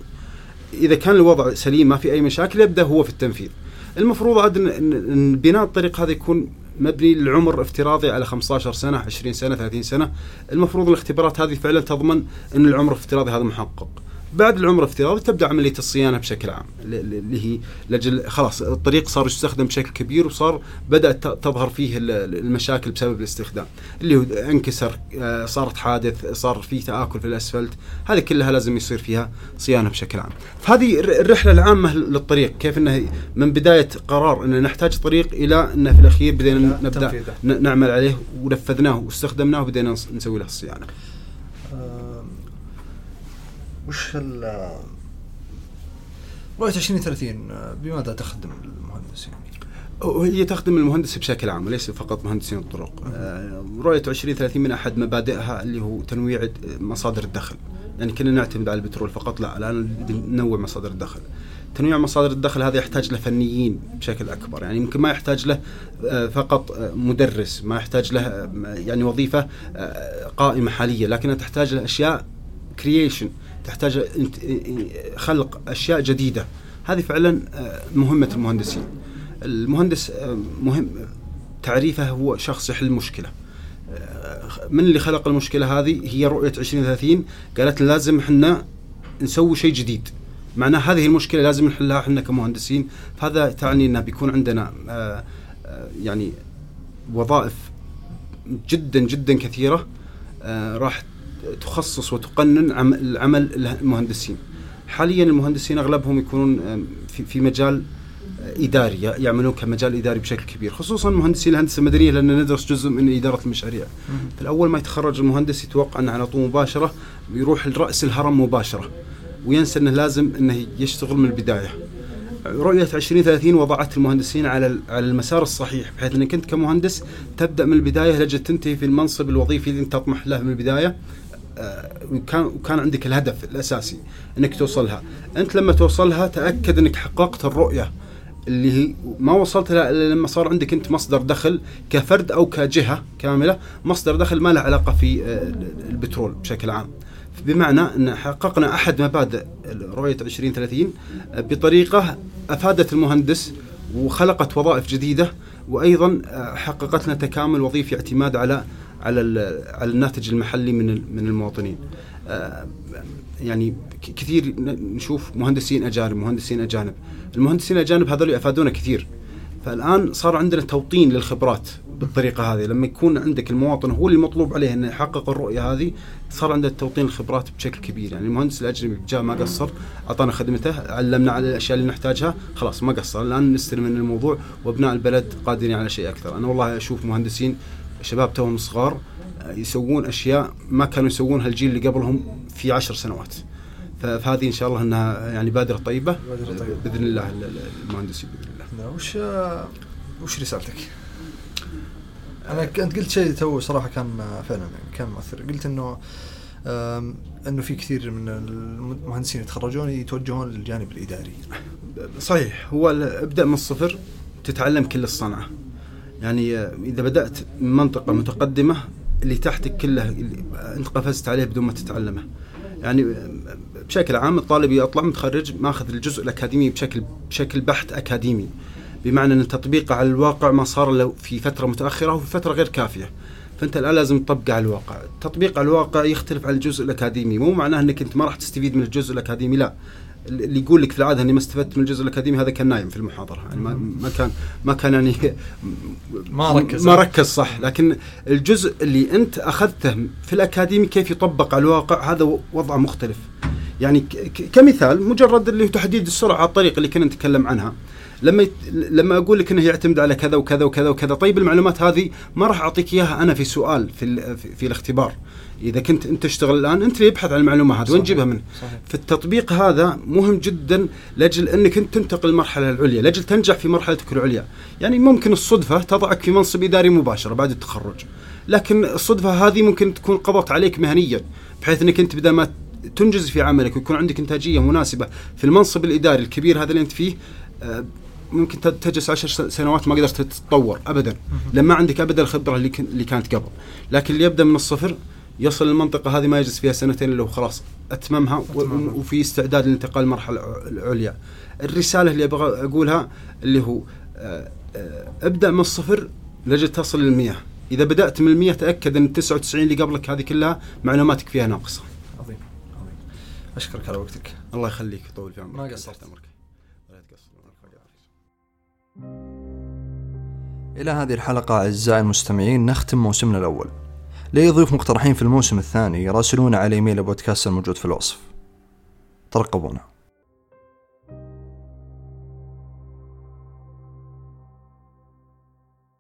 إذا كان الوضع سليم ما في أي مشاكل يبدأ هو في التنفيذ. المفروض عاد ان بناء الطريق هذا يكون مبني لعمر افتراضي على 15 سنة 20 سنة 30 سنة. المفروض الاختبارات هذه فعلا تضمن إن العمر الافتراضي هذا محقق. بعد العمر الافتراضي تبدأ عملية الصيانة بشكل عام اللي هي لجل خلاص الطريق صار يستخدم بشكل كبير وصار بدأت تظهر فيه ال- ال- المشاكل بسبب الاستخدام اللي هو انكسر آه، صارت حادث صار فيه تآكل في الأسفلت هذه كلها لازم يصير فيها صيانة بشكل عام. فهذه الر- الرحلة العامة للطريق كيف إنه من بداية قرار ان نحتاج طريق إلى إنه في الأخير بدينا نبدأ نعمل عليه ونفذناه واستخدمناه وبدينا نس- نسوي له الصيانة. وش ال رؤية 2030 آه، بماذا تخدم المهندسين؟ هي تخدم المهندس بشكل عام وليس فقط مهندسين الطرق. آه، رؤية 2030 من أحد مبادئها اللي هو تنويع مصادر الدخل. يعني كنا نعتمد على البترول فقط لا الآن ننوع مصادر الدخل. تنويع مصادر الدخل هذا يحتاج له فنيين بشكل أكبر. يعني يمكن ما يحتاج له آه، فقط آه، مدرس ما يحتاج له يعني وظيفة آه، قائمة حالية لكنها تحتاج له أشياء كرييشن تحتاج خلق أشياء جديدة. هذه فعلا آه، مهمة المهندسين. المهندس آه، مهم تعريفه هو شخص يحل مشكله آه، من اللي خلق المشكلة هذه؟ هي رؤية 2030 قالت لازم إحنا نسوي شيء جديد. معناه هذه المشكلة لازم نحلها إحنا كمهندسين. فهذا تعني إنه بيكون عندنا يعني وظائف جدا جدا كثيرة. راح تخصص وتقنن عم- العمل المهندسين. حاليا المهندسين أغلبهم يكونون في في مجال آه، إداري يعملون كمجال إداري بشكل كبير خصوصا مهندسين الهندسة المدنية لأن ندرس جزء من إدارة المشاريع. في الأول ما يتخرج المهندس يتوقع إنه على طول مباشرة يروح لرأس الهرم مباشرة وينسى إنه لازم إنه يشتغل من البداية. رؤية 2030 وضعت المهندسين على على المسار الصحيح بحيث إنك أنت كمهندس تبدأ من البداية لجل تنتهي في المنصب الوظيفي اللي أنت تطمح له من البداية وكان وكان عندك الهدف الأساسي إنك توصلها. أنت لما توصلها تأكد إنك حققت الرؤية اللي هي ما وصلت لها إلا لما صار عندك أنت مصدر دخل كفرد أو كجهة كاملة. مصدر دخل ما له علاقة في آه، البترول بشكل عام. بمعنى إن حققنا أحد مبادئ رؤية 2030 آه، بطريقة أفادت المهندس وخلقت وظائف جديدة وأيضا آه، حققت لنا تكامل وظيفي اعتماد على على على الناتج المحلي من من المواطنين. يعني كثير نشوف مهندسين أجانب مهندسين أجانب. المهندسين الاجانب هذول افادونا كثير. فالآن صار عندنا توطين للخبرات بالطريقة هذه. لما يكون عندك المواطن هو اللي مطلوب عليه إنه يحقق الرؤية هذه صار عنده توطين الخبرات بشكل كبير. يعني المهندس الأجنبي جاء ما قصر أعطانا خدمته علمنا على الأشياء اللي نحتاجها خلاص ما قصر. الآن نستلم من الموضوع وأبناء البلد قادرين على شيء أكثر. أنا والله أشوف مهندسين شباب توهم صغار يسوون أشياء ما كانوا يسوونها الجيل اللي قبلهم في عشر سنوات. فهذه إن شاء الله إنها يعني بادرة طيبة. بإذن الله المهندسين باذن الله وش وش رسالتك؟ أنا أنت قلت شيء تو صراحة كان فعلا كان مؤثر. قلت إنه إنه في كثير من المهندسين يتخرجون يتوجهون للجانب الإداري. صحيح هو ابدأ من الصفر تتعلم كل الصنعة. يعني إذا بدأت من منطقة متقدمة اللي تحتك كله اللي انت قفزت عليه بدون ما تتعلمه. يعني بشكل عام الطالب يطلع متخرج ماخذ الجزء الأكاديمي بشكل بشكل بحت أكاديمي. بمعنى أن تطبيقه على الواقع ما صار له في فترة متأخرة وفي فترة غير كافية. فأنت الآن لازم تطبقه على الواقع. التطبيق على الواقع يختلف عن الجزء الأكاديمي. مو معناه أنك أنت ما راح تستفيد من الجزء الأكاديمي لا. اللي يقول لك في العادة إني ما استفدت من الجزء الأكاديمي هذا كان نايم في المحاضرة. يعني ما, ما كان ما كان يعني ما ركز. ما ركز صح. لكن الجزء اللي أنت أخذته في الأكاديمي كيف يطبق على الواقع هذا وضع مختلف. يعني كمثال مجرد اللي هو تحديد السرعة على الطريق اللي كنا نتكلم عنها. لما يت... لما أقول لك إنه يعتمد على كذا وكذا وكذا وكذا طيب المعلومات هذه ما راح أعطيك إياها أنا في سؤال في ال... في, في الاختبار. إذا كنت أنت تشتغل الآن أنت اللي يبحث عن المعلومه هذه وين تجيبها منه. في التطبيق هذا مهم جدا لأجل أنك أنت تنتقل المرحله العليا لأجل تنجح في مرحلتك العليا. يعني ممكن الصدفة تضعك في منصب إداري مباشرة بعد التخرج لكن الصدفة هذه ممكن تكون قضت عليك مهنيا بحيث أنك أنت بدل ما تنجز في عملك ويكون عندك إنتاجية مناسبة في المنصب الإداري الكبير هذا اللي أنت فيه آه، ممكن تجلس عشر سنوات ما قدرت تتطور ابدا. لما عندك ابدا الخبرة اللي, اللي كانت قبل. لكن اللي يبدأ من الصفر يصل للمنطقة هذه ما يجلس فيها سنتين إلا خلاص أتممها وفي استعداد للانتقال للمرحلة العليا. الرسالة اللي أبغى أقولها اللي هو آه، آه، ابدأ من الصفر لجل تصل للمية إذا بدأت من المية تأكد أن التسعة وتسعين اللي قبلك هذه كلها معلوماتك فيها ناقصة. عظيم عظيم. أشكرك على وقتك. الله يخليك يطول في عمرك. ما قصرت. إلى هذه الحلقة أعزائي المستمعين نختم موسمنا الأول. لأي ضيوف مقترحين في الموسم الثاني يراسلونا على إيميل بودكاست الموجود في الوصف. ترقبونا.